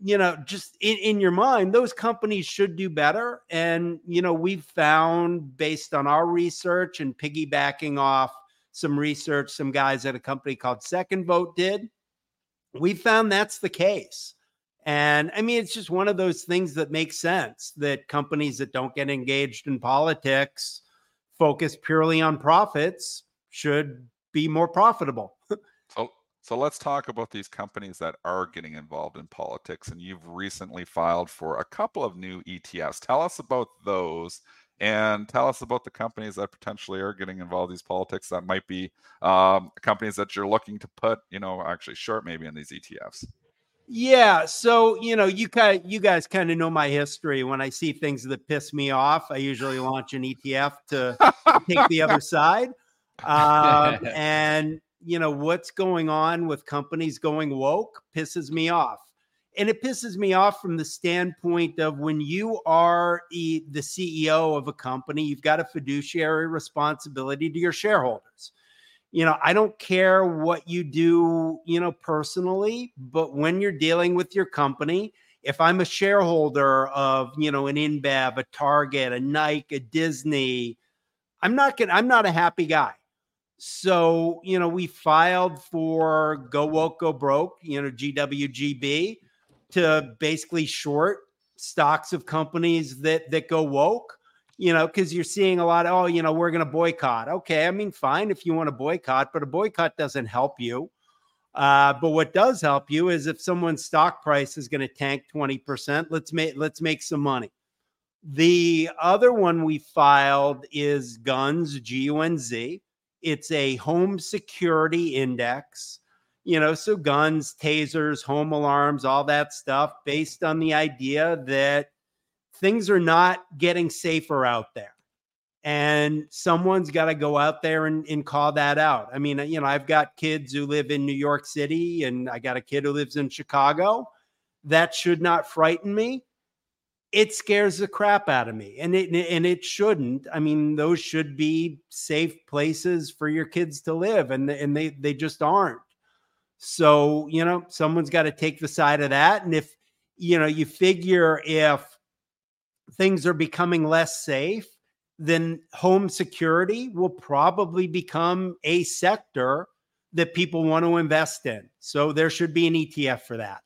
You know, just in, in your mind, those companies should do better. And, you know, we've found based on our research and piggybacking off some research some guys at a company called Second Vote did, we found that's the case. And I mean, it's just one of those things that makes sense that companies that don't get engaged in politics, focus purely on profits, should be more profitable. so, so let's talk about these companies that are getting involved in politics. And you've recently filed for a couple of new ETFs. Tell us about those and tell us about the companies that potentially are getting involved in these politics that might be um, companies that you're looking to put, you know, actually short maybe in these ETFs. Yeah, so you know, you kind you guys kind of know my history. When I see things that piss me off, I usually launch an ETF to, take the other side. Um, and you know what's going on with companies going woke pisses me off, and it pisses me off from the standpoint of when you are the CEO of a company, you've got a fiduciary responsibility to your shareholders you know, I don't care what you do, you know, personally, but when you're dealing with your company, if I'm a shareholder of, you know, an InBev, a Target, a Nike, a Disney, I'm not to I'm not a happy guy. So, you know, we filed for Go Woke, Go Broke, you know, GWGB to basically short stocks of companies that that go woke you know, because you're seeing a lot of, oh, you know, we're going to boycott. Okay. I mean, fine if you want to boycott, but a boycott doesn't help you. Uh, but what does help you is if someone's stock price is going to tank 20%, let's make let's make some money. The other one we filed is guns, G U N Z. It's a home security index, you know, so guns, tasers, home alarms, all that stuff based on the idea that things are not getting safer out there. And someone's got to go out there and, and call that out. I mean, you know, I've got kids who live in New York City and I got a kid who lives in Chicago. That should not frighten me. It scares the crap out of me. And it and it shouldn't. I mean, those should be safe places for your kids to live and and they they just aren't. So, you know, someone's got to take the side of that and if you know, you figure if things are becoming less safe, then home security will probably become a sector that people want to invest in. So there should be an ETF for that.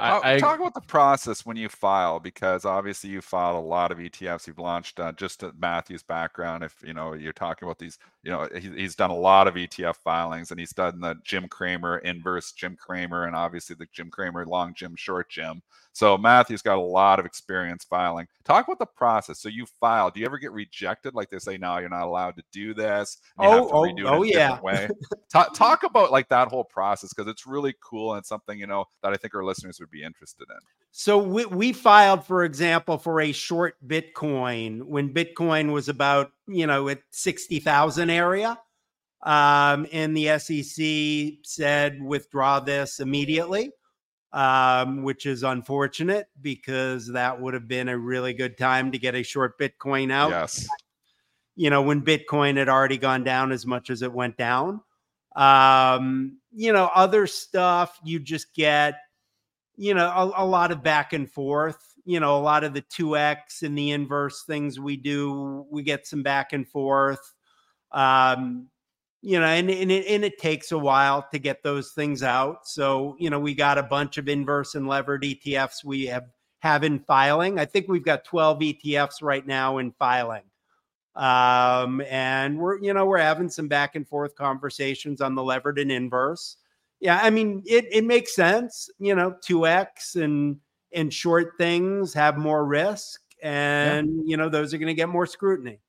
I, I, talk about the process when you file because obviously you filed a lot of ETFs. You've launched uh, just Matthew's background. If you know you're talking about these, you know he, he's done a lot of ETF filings and he's done the Jim Cramer inverse Jim Cramer and obviously the Jim Cramer long Jim short Jim. So Matthew's got a lot of experience filing. Talk about the process. So you file. Do you ever get rejected? Like they say, no, you're not allowed to do this. oh, oh, oh yeah. Way. talk, talk about like that whole process because it's really cool and something you know that I think our listeners would be interested in. So we, we filed, for example, for a short Bitcoin when Bitcoin was about you know at sixty thousand area. Um, and the SEC said withdraw this immediately um, which is unfortunate because that would have been a really good time to get a short Bitcoin out. Yes. You know, when Bitcoin had already gone down as much as it went down. Um, you know, other stuff you just get, you know, a, a lot of back and forth. You know, a lot of the 2x and the inverse things we do, we get some back and forth. Um, you know, and, and, it, and it takes a while to get those things out. So, you know, we got a bunch of inverse and levered ETFs we have have in filing. I think we've got 12 ETFs right now in filing. Um, and we're, you know, we're having some back and forth conversations on the levered and inverse. Yeah, I mean, it it makes sense, you know, 2x and and short things have more risk and yeah. you know, those are going to get more scrutiny.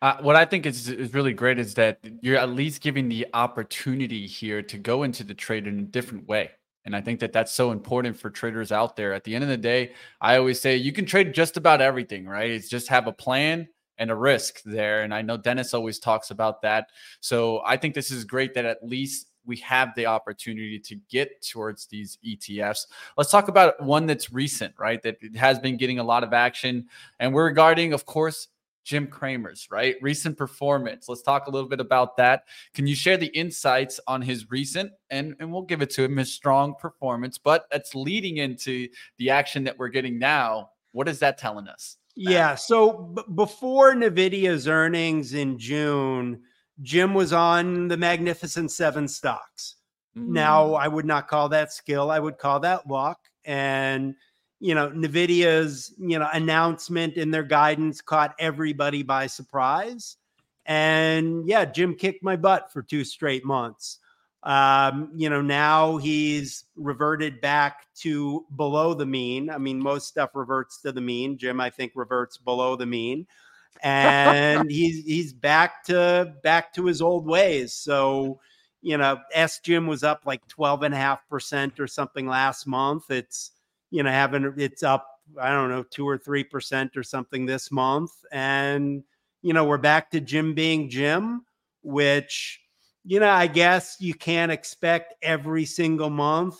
Uh, what I think is, is really great is that you're at least giving the opportunity here to go into the trade in a different way. And I think that that's so important for traders out there. At the end of the day, I always say you can trade just about everything, right? It's just have a plan and a risk there. And I know Dennis always talks about that. So I think this is great that at least we have the opportunity to get towards these ETFs. Let's talk about one that's recent, right? That has been getting a lot of action. And we're regarding, of course, Jim Cramer's, right? Recent performance. Let's talk a little bit about that. Can you share the insights on his recent and and we'll give it to him his strong performance, but that's leading into the action that we're getting now. What is that telling us? Yeah, so b- before Nvidia's earnings in June, Jim was on the Magnificent 7 stocks. Mm. Now, I would not call that skill, I would call that luck. And you know nvidia's you know announcement and their guidance caught everybody by surprise. And yeah jim kicked my butt for two straight months. Um, you know now he's reverted back to below the mean. I mean most stuff reverts to the mean. Jim i think reverts below the mean and he's he's back to back to his old ways so you know s jim was up like 12 and a half percent or something last month it's you know, having it's up, I don't know, two or three percent or something this month. And, you know, we're back to Jim being Jim, which, you know, I guess you can't expect every single month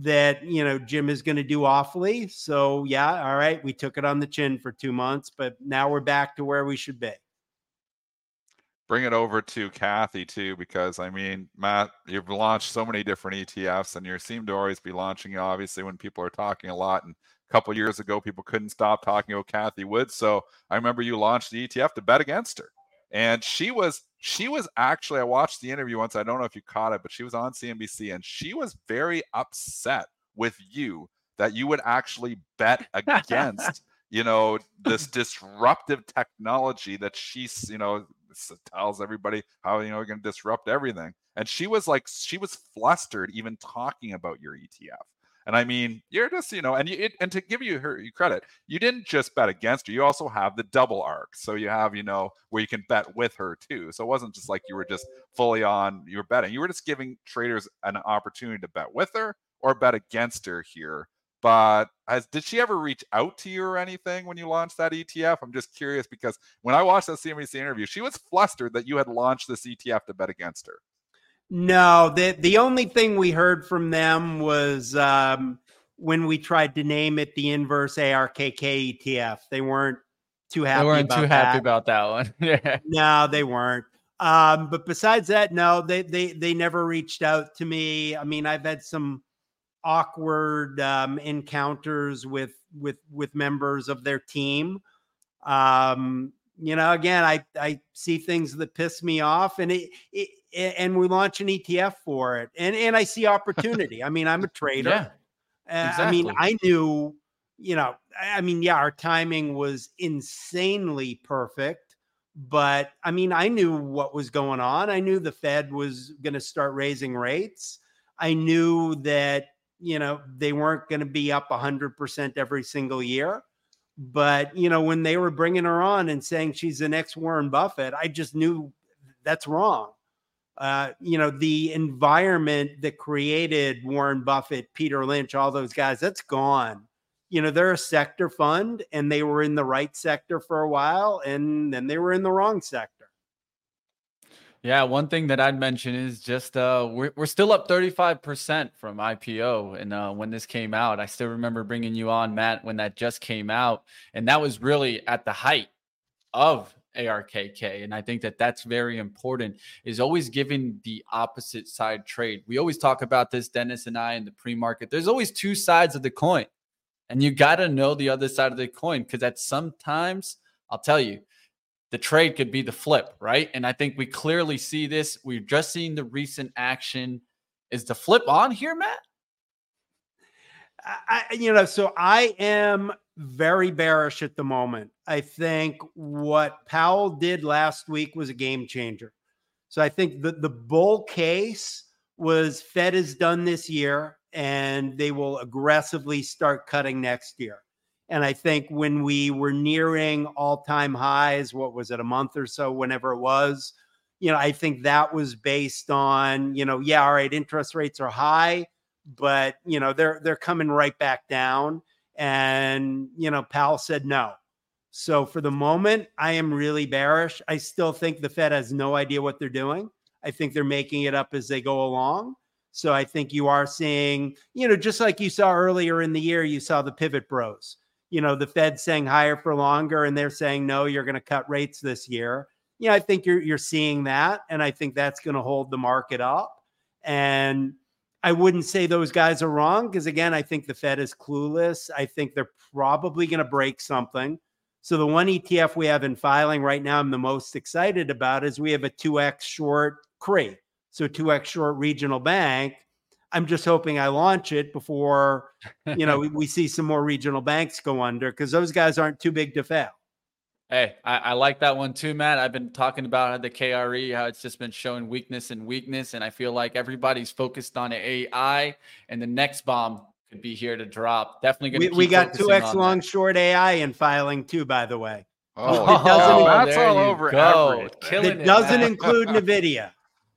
that, you know, Jim is going to do awfully. So, yeah, all right, we took it on the chin for two months, but now we're back to where we should be bring it over to Cathie too, because I mean, Matt, you've launched so many different ETFs, and you seem to always be launching. Obviously, when people are talking a lot, and a couple years ago, people couldn't stop talking about Cathie Woods. So I remember you launched the ETF to bet against her, and she was she was actually I watched the interview once. I don't know if you caught it, but she was on CNBC and she was very upset with you that you would actually bet against you know this disruptive technology that she's you know tells everybody how you know you're going to disrupt everything and she was like she was flustered even talking about your etf and i mean you're just you know and you it, and to give you her credit you didn't just bet against her you also have the double arc so you have you know where you can bet with her too so it wasn't just like you were just fully on you were betting you were just giving traders an opportunity to bet with her or bet against her here but has did she ever reach out to you or anything when you launched that ETF? I'm just curious because when I watched that CNBC interview, she was flustered that you had launched this ETF to bet against her. No, the the only thing we heard from them was um, when we tried to name it the inverse ARKK ETF. They weren't too happy. They weren't too that. happy about that one. yeah. No, they weren't. Um, but besides that, no, they they they never reached out to me. I mean, I've had some awkward um, encounters with with with members of their team. Um, you know, again, I I see things that piss me off, and it, it and we launch an ETF for it, and and I see opportunity. I mean, I'm a trader. Yeah, exactly. I mean, I knew, you know, I mean, yeah, our timing was insanely perfect, but I mean, I knew what was going on. I knew the Fed was going to start raising rates. I knew that you know, they weren't going to be up 100% every single year. But, you know, when they were bringing her on and saying she's the next Warren Buffett, I just knew that's wrong. Uh, you know, the environment that created Warren Buffett, Peter Lynch, all those guys, that's gone. You know, they're a sector fund and they were in the right sector for a while and then they were in the wrong sector. Yeah, one thing that I'd mention is just uh, we're we're still up 35% from IPO, and uh, when this came out, I still remember bringing you on, Matt, when that just came out, and that was really at the height of ARKK, and I think that that's very important. Is always giving the opposite side trade. We always talk about this, Dennis and I, in the pre-market. There's always two sides of the coin, and you got to know the other side of the coin because at sometimes I'll tell you the trade could be the flip, right? And I think we clearly see this. We've just seen the recent action. Is the flip on here, Matt? I, you know, so I am very bearish at the moment. I think what Powell did last week was a game changer. So I think the, the bull case was Fed is done this year and they will aggressively start cutting next year. And I think when we were nearing all time highs, what was it, a month or so, whenever it was, you know, I think that was based on, you know, yeah, all right, interest rates are high, but you know, they're they're coming right back down. And, you know, Powell said no. So for the moment, I am really bearish. I still think the Fed has no idea what they're doing. I think they're making it up as they go along. So I think you are seeing, you know, just like you saw earlier in the year, you saw the pivot bros you know, the Fed saying higher for longer and they're saying, no, you're going to cut rates this year. Yeah, I think you're you're seeing that. And I think that's going to hold the market up. And I wouldn't say those guys are wrong because again, I think the Fed is clueless. I think they're probably going to break something. So the one ETF we have in filing right now, I'm the most excited about is we have a 2x short KRE. So 2x short regional bank. I'm just hoping I launch it before, you know, we, we see some more regional banks go under because those guys aren't too big to fail. Hey, I, I, like that one too, Matt. I've been talking about the KRE, how it's just been showing weakness and weakness. And I feel like everybody's focused on AI and the next bomb could be here to drop. Definitely going to We, we got 2X long that. short AI in filing too, by the way. Oh, it doesn't, oh, that's all over go. It, it doesn't include NVIDIA.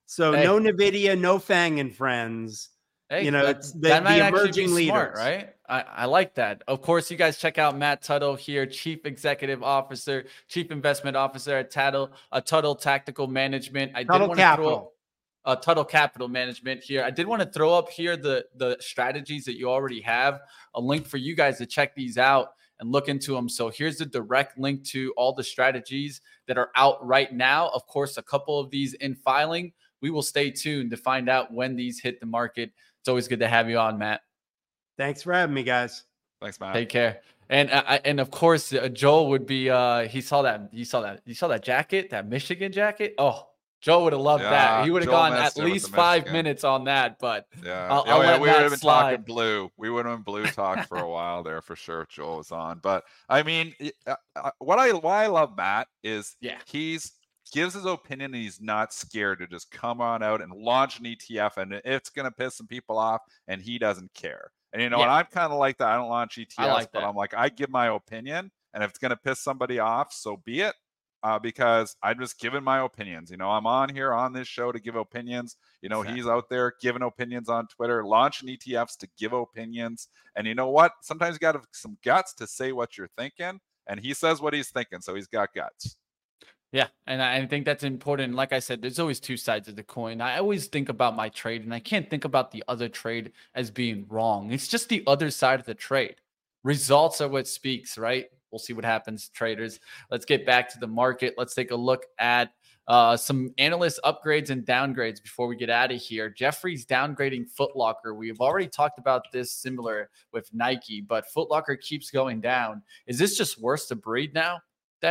So hey. no NVIDIA, no Fang and Friends. Hey, you know, it's the, that might the emerging leaders, smart, right? I, I like that. Of course, you guys check out Matt Tuttle here, Chief Executive Officer, Chief Investment Officer at Tuttle, a Tuttle Tactical Management. I Tuttle did Capital. Throw, uh, Tuttle Capital Management here. I did want to throw up here the the strategies that you already have. A link for you guys to check these out and look into them. So here's the direct link to all the strategies that are out right now. Of course, a couple of these in filing. We will stay tuned to find out when these hit the market. It's always good to have you on, Matt. Thanks for having me, guys. Thanks, Matt. Take care. And uh, and of course, uh, Joel would be. Uh, he saw that. He saw that. You saw that jacket, that Michigan jacket. Oh, Joe would have loved that. He would have gone at missed it with least five minutes on that, but Yeah, I'll- yeah, I'll yeah, let we would that have been talking slide. blue. We would have been blue talk for a while there for sure. if Joel was on, but I mean, y- uh, uh, what I why I love Matt is Yeah. he's gives his opinion and he's not scared to just come on out and launch an ETF and it's gonna piss some people off and he doesn't care. And you know, and Yeah. I'm kind of like that. I don't launch ETFs, like but. I'm like I give my opinion, and if it's gonna piss somebody off, so be it. Uh, because I'm just giving my opinions. You know, I'm on here on this show to give opinions. You know, he's out there giving opinions on Twitter, launching ETFs to give opinions. And you know what? Sometimes you got to have some guts to say what you're thinking. And he says what he's thinking, so he's got guts. Yeah, and I think that's important. Like I said, there's always two sides of the coin. I always think about my trade, and I can't think about the other trade as being wrong. It's just the other side of the trade. Results are what speaks, right? We'll see what happens, traders. Let's get back to the market. Let's take a look at uh, some analyst upgrades and downgrades before we get out of here. Jefferies downgrading Footlocker. We've already talked about this similar with Nike, but Footlocker keeps going down. Is this just worse to breed now,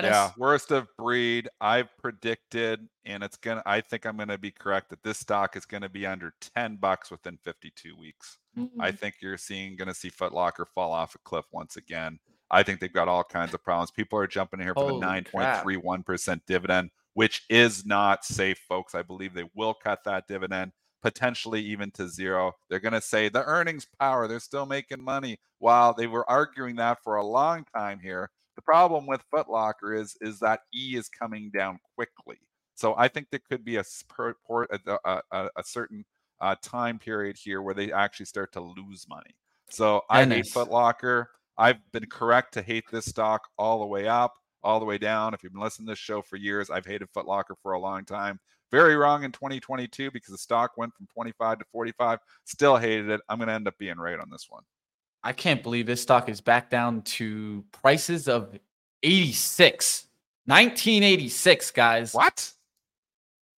Dennis? Yeah, worst of breed. I've predicted, and it's gonna. I think I'm gonna be correct that this stock is gonna be under 10 bucks within 52 weeks. I Mm. think you're seeing going to see Foot Locker fall off a cliff once again. I think they've got all kinds of problems. People are jumping in here for Holy the 9.31% dividend, which is not safe, folks. I believe they will cut that dividend potentially even to zero. They're going to say the earnings power, they're still making money. While they were arguing that for a long time here, the problem with Foot Locker is is that E is coming down quickly. So I think there could be a a, a, a, certain uh, time period here where they actually start to lose money. So I hate Dennis. Foot Locker. I've been correct to hate this stock all the way up, all the way down. If you've been listening to this show for years, I've hated Foot Locker for a long time. Very wrong in 2022 because the stock went from 25 to 45. Still hated it. I'm going to end up being right on this one. I can't believe this stock is back down to prices of 86. 1986, guys. What?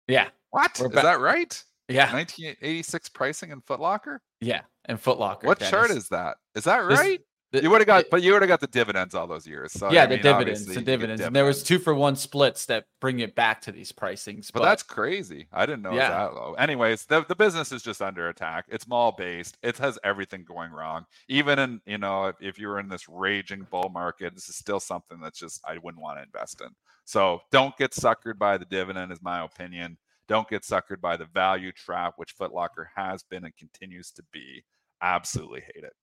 Yeah. What? We're Is ba- that right? Yeah. 1986 pricing in Foot Locker? Yeah. And Foot Locker. What chart is that? Is that right? The- you would have got, the- but you would have got the dividends all those years. So yeah, I the mean, dividends, the get dividends. And there was two for one splits that bring it back to these pricings. But, that's crazy. I didn't know Yeah. that low. Anyways, the, the business is just under attack. It's mall based. It has everything going wrong. Even in, you know, if, if you were in this raging bull market, this is still something that's just I wouldn't want to invest in. So don't get suckered by the dividend, is my opinion. Don't get suckered by the value trap, which Footlocker has been and continues to be. Absolutely hate it.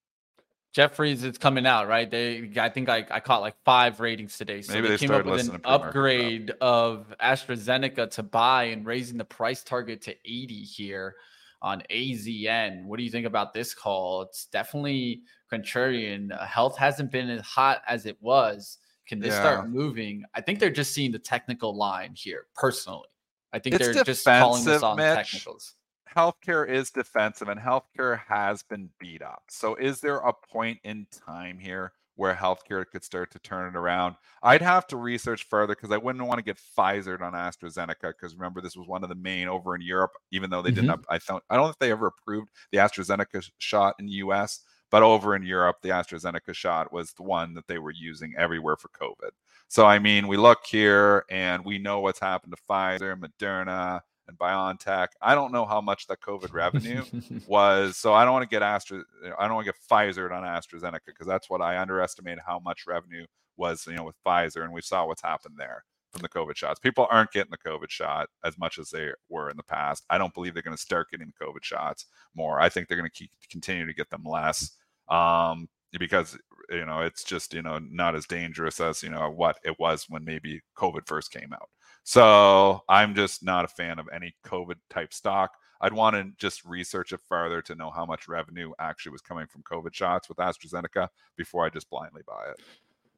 Jefferies is coming out, right? They, I think I, I caught like five ratings today. So Maybe they, they came up with an upgrade of AstraZeneca to buy and raising the price target to 80 here on AZN. What do you think about this call? It's definitely contrarian. Health hasn't been as hot as it was. Can this start moving? I think they're just seeing the technical line here, personally. I think It's they're just calling this on Mitch. technicals. Healthcare is defensive and healthcare has been beat up. So is there a point in time here where healthcare could start to turn it around? I'd have to research further because I wouldn't want to get Pfizer on AstraZeneca because remember this was one of the main over in Europe, even though they didn't Mhm. have, I thought I don't think they ever approved the AstraZeneca shot in the US, but over in Europe, the AstraZeneca shot was the one that they were using everywhere for COVID. So I mean, we look here and we know what's happened to Pfizer, Moderna, and BioNTech. I don't know how much that COVID revenue was. So I don't want to get Astra. I don't want to get Pfizer on AstraZeneca because that's what I underestimated how much revenue was. You know, with Pfizer, and we saw what's happened there from the COVID shots. People aren't getting the COVID shot as much as they were in the past. I don't believe they're going to start getting the COVID shots more. I think they're going to keep continue to get them less. Um, because you know it's just you know not as dangerous as you know what it was when maybe COVID first came out. So I'm just not a fan of any COVID type stock. I'd want to just research it further to know how much revenue actually was coming from COVID shots with AstraZeneca before I just blindly buy it.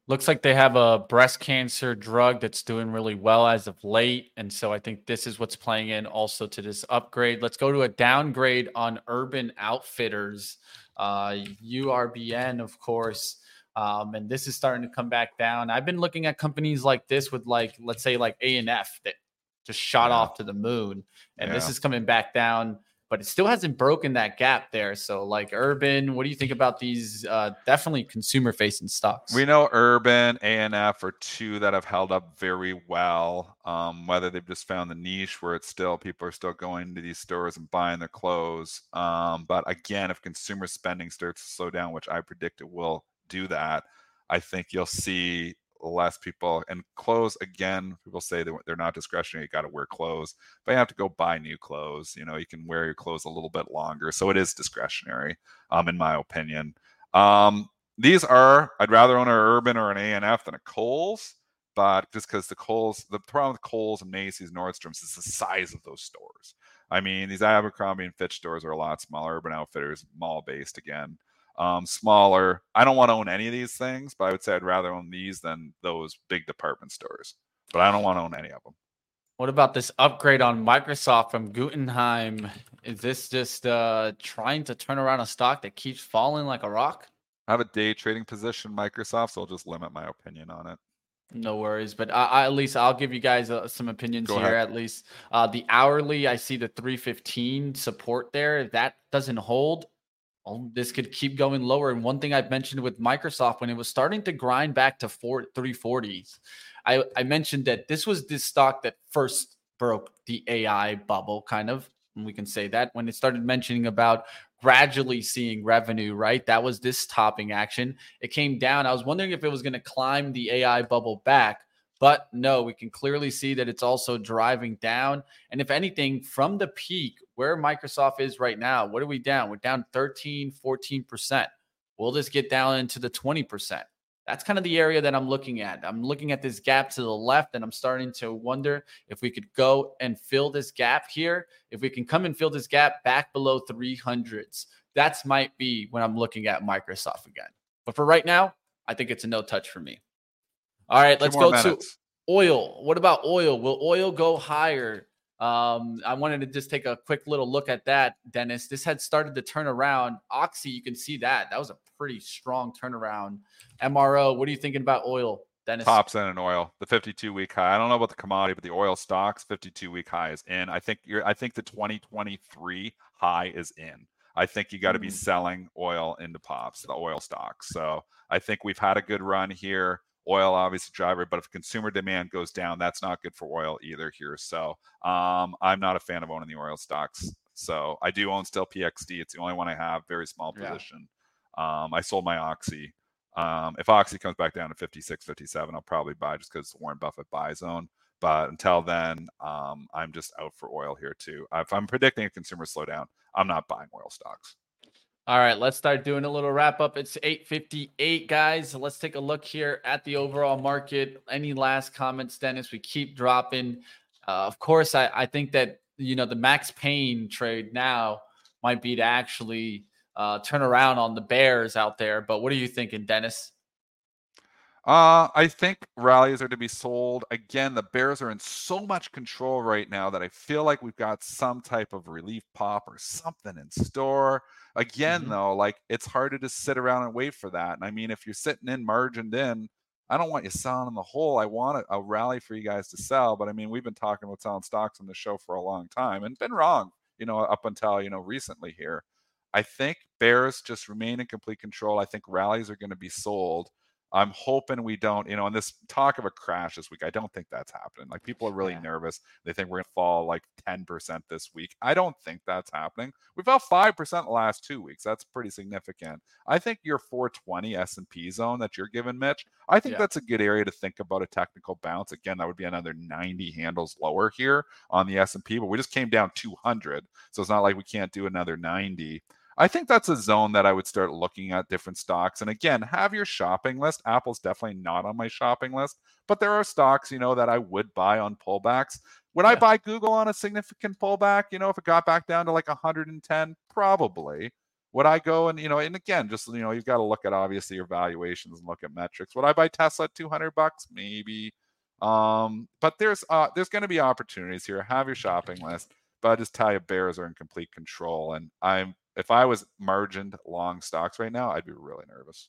Looks like they have a breast cancer drug that's doing really well as of late. And so I think this is what's playing in also to this upgrade. Let's go to a downgrade on Urban Outfitters, uh, URBN, of course. Um, and this is starting to come back down. I've been looking at companies like this with like, let's say like A and F that just shot Yeah. off to the moon. And this is coming back down. but it still hasn't broken that gap there. So, like Urban, what do you think about these uh, definitely consumer facing stocks? We know Urban, A and F are two that have held up very well. Um, whether they've just found the niche where it's still people are still going to these stores and buying their clothes. Um, but again, if consumer spending starts to slow down, which I predict it will do that, I think you'll see less people and clothes again people say they're not discretionary you got to wear clothes but you have to go buy new clothes you know you can wear your clothes a little bit longer so it is discretionary um in my opinion um these are i'd rather own an urban or an anf than a kohl's but just because the Kohl's, the problem with Kohl's and Macy's, Nordstrom's is the size of those stores. I mean, these Abercrombie and Fitch stores are a lot smaller. Urban Outfitters, mall based again um, smaller. I don't want to own any of these things, but I would say I'd rather own these than those big department stores. But I don't want to own any of them. What about this upgrade on Microsoft from Guggenheim? Is this just uh, trying to turn around a stock that keeps falling like a rock? I have a day trading position Microsoft, so I'll just limit my opinion on it. No worries, but I, I, at least I'll give you guys uh, some opinions Go here. Ahead. At least uh, the hourly, I see the 315 support there. If that doesn't hold, this could keep going lower. And one thing I've mentioned with Microsoft when it was starting to grind back to four, 340s, I, I mentioned that this was this stock that first broke the AI bubble, kind of. And we can say that when it started mentioning about gradually seeing revenue, right? That was this topping action. It came down. I was wondering if it was going to climb the AI bubble back. But no, we can clearly see that it's also driving down. And if anything, from the peak where Microsoft is right now, what are we down? We're down 13, 14%. Will just get down into the 20%? That's kind of the area that I'm looking at. I'm looking at this gap to the left and I'm starting to wonder if we could go and fill this gap here. If we can come and fill this gap back below 300s, that's might be when I'm looking at Microsoft again. But for right now, I think it's a no touch for me. All right, let's go minutes. to oil. What about oil? Will oil go higher? Um, I wanted to just take a quick little look at that, Dennis. This had started to turn around. Oxy, you can see that. That was a pretty strong turnaround. MRO, what are you thinking about oil, Dennis? Tops in an oil, the 52 week high. I don't know about the commodity, but the oil stocks 52 week high is in. I think you're. I think the 2023 high is in. I think you got to mm. be selling oil into pops, the oil stocks. So I think we've had a good run here oil obviously driver but if consumer demand goes down that's not good for oil either here. So um, i'm not a fan of owning the oil stocks. So i do own still pxd it's the only one i have very small position. Yeah. um, i sold my oxy. Um, if oxy comes back down to 56 57 i'll probably buy just because warren buffett buy zone but until then um, i'm just out for oil here too. If i'm predicting a consumer slowdown i'm not buying oil stocks all right, let's start doing a little wrap up. It's 8:58, guys. Let's take a look here at the overall market. Any last comments, Dennis? We keep dropping. Uh, of course, I, I think that you know the Max Pain trade now might be to actually uh, turn around on the Bears out there. But what are you thinking, Dennis? Uh, I think rallies are to be sold. Again, the Bears are in so much control right now that I feel like we've got some type of relief pop or something in store. Again, mm-hmm. though, like it's harder to sit around and wait for that. And I mean, if you're sitting in margined in, I don't want you selling in the hole. I want a, a rally for you guys to sell. But I mean, we've been talking about selling stocks on the show for a long time and been wrong, you know, up until, you know, recently here. I think Bears just remain in complete control. I think rallies are going to be sold. I'm hoping we don't, you know, in this talk of a crash this week, I don't think that's happening. Like people are really yeah. nervous. They think we're going to fall like 10% this week. I don't think that's happening. We fell 5% the last two weeks. That's pretty significant. I think your 420 S&P zone that you're giving Mitch, I think yeah. that's a good area to think about a technical bounce. Again, that would be another 90 handles lower here on the S&P, but we just came down 200. So it's not like we can't do another 90. I think that's a zone that I would start looking at different stocks. And again, have your shopping list. Apple's definitely not on my shopping list, but there are stocks, you know, that I would buy on pullbacks. Would yeah. I buy Google on a significant pullback? You know, if it got back down to like 110, probably. Would I go and you know, and again, just you know, you've got to look at obviously your valuations and look at metrics. Would I buy Tesla at 200 bucks? Maybe. Um, but there's uh there's going to be opportunities here. Have your shopping list. But I just tell you, bears are in complete control, and I'm if I was margined long stocks right now, I'd be really nervous.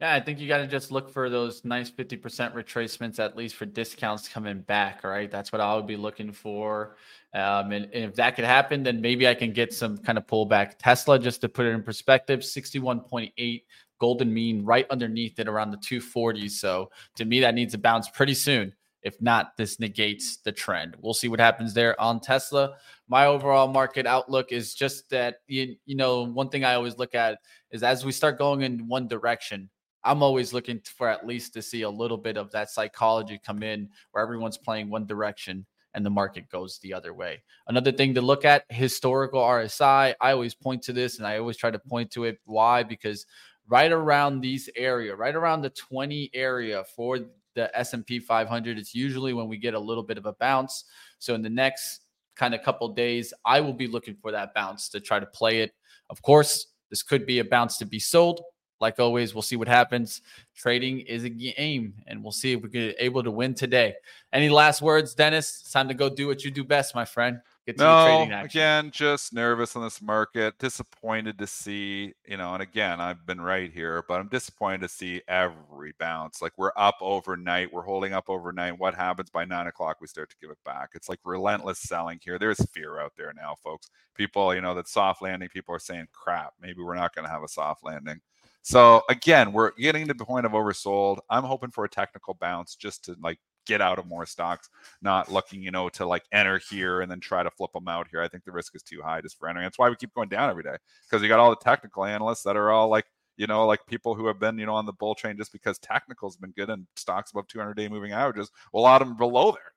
Yeah, I think you got to just look for those nice 50% retracements, at least for discounts coming back. All right. That's what I would be looking for. Um, and, and, if that could happen, then maybe I can get some kind of pullback. Tesla, just to put it in perspective, 61.8 golden mean right underneath it around the 240. So to me, that needs to bounce pretty soon. If not, this negates the trend. We'll see what happens there on Tesla. My overall market outlook is just that you, you know one thing I always look at is as we start going in one direction, I'm always looking for at least to see a little bit of that psychology come in where everyone's playing one direction and the market goes the other way. Another thing to look at historical RSI. I always point to this and I always try to point to it. Why? Because right around these area, right around the 20 area for the S&P 500, it's usually when we get a little bit of a bounce. So in the next kind of couple days, I will be looking for that bounce to try to play it. Of course, this could be a bounce to be sold like always, we'll see what happens. Trading is a game, and we'll see if we get able to win today. Any last words, Dennis? It's time to go do what you do best, my friend. Get no, again, just nervous on this market. Disappointed to see, you know, and again, I've been right here, but I'm disappointed to see every bounce. Like we're up overnight, we're holding up overnight. What happens by nine o'clock? We start to give it back. It's like relentless selling here. There's fear out there now, folks. People, you know, that soft landing, people are saying, crap, maybe we're not going to have a soft landing. So again, we're getting to the point of oversold. I'm hoping for a technical bounce just to like get out of more stocks, not looking, you know, to like enter here and then try to flip them out here. I think the risk is too high just for entering. That's why we keep going down every day because you got all the technical analysts that are all like, you know, like people who have been, you know, on the bull train just because technical's been good and stocks above 200 day moving averages. Well, a lot of them below there.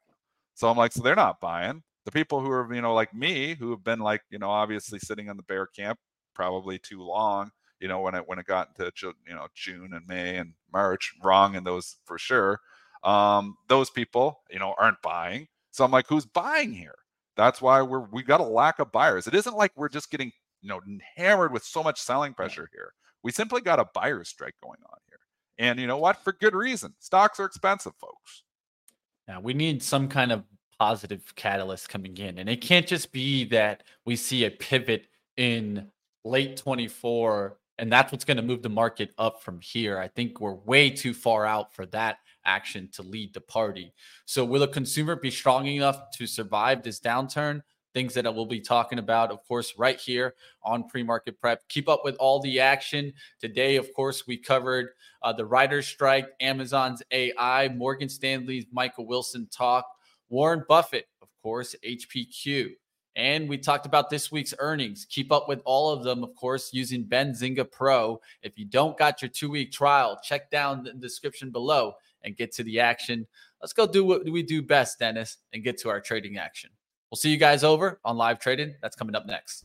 So I'm like, so they're not buying. The people who are, you know, like me, who have been like, you know, obviously sitting on the bear camp probably too long you know when it when it got into you know June and May and March wrong in those for sure um those people you know aren't buying. So I'm like who's buying here? That's why we're we got a lack of buyers. It isn't like we're just getting you know hammered with so much selling pressure here. We simply got a buyer's strike going on here. And you know what? For good reason. Stocks are expensive folks. Now we need some kind of positive catalyst coming in. And it can't just be that we see a pivot in late 24 and that's what's going to move the market up from here. I think we're way too far out for that action to lead the party. So, will a consumer be strong enough to survive this downturn? Things that we'll be talking about, of course, right here on pre market prep. Keep up with all the action. Today, of course, we covered uh, the writer's strike, Amazon's AI, Morgan Stanley's Michael Wilson talk, Warren Buffett, of course, HPQ. And we talked about this week's earnings. Keep up with all of them, of course, using Benzinga Pro. If you don't got your two week trial, check down the description below and get to the action. Let's go do what we do best, Dennis, and get to our trading action. We'll see you guys over on Live Trading. That's coming up next.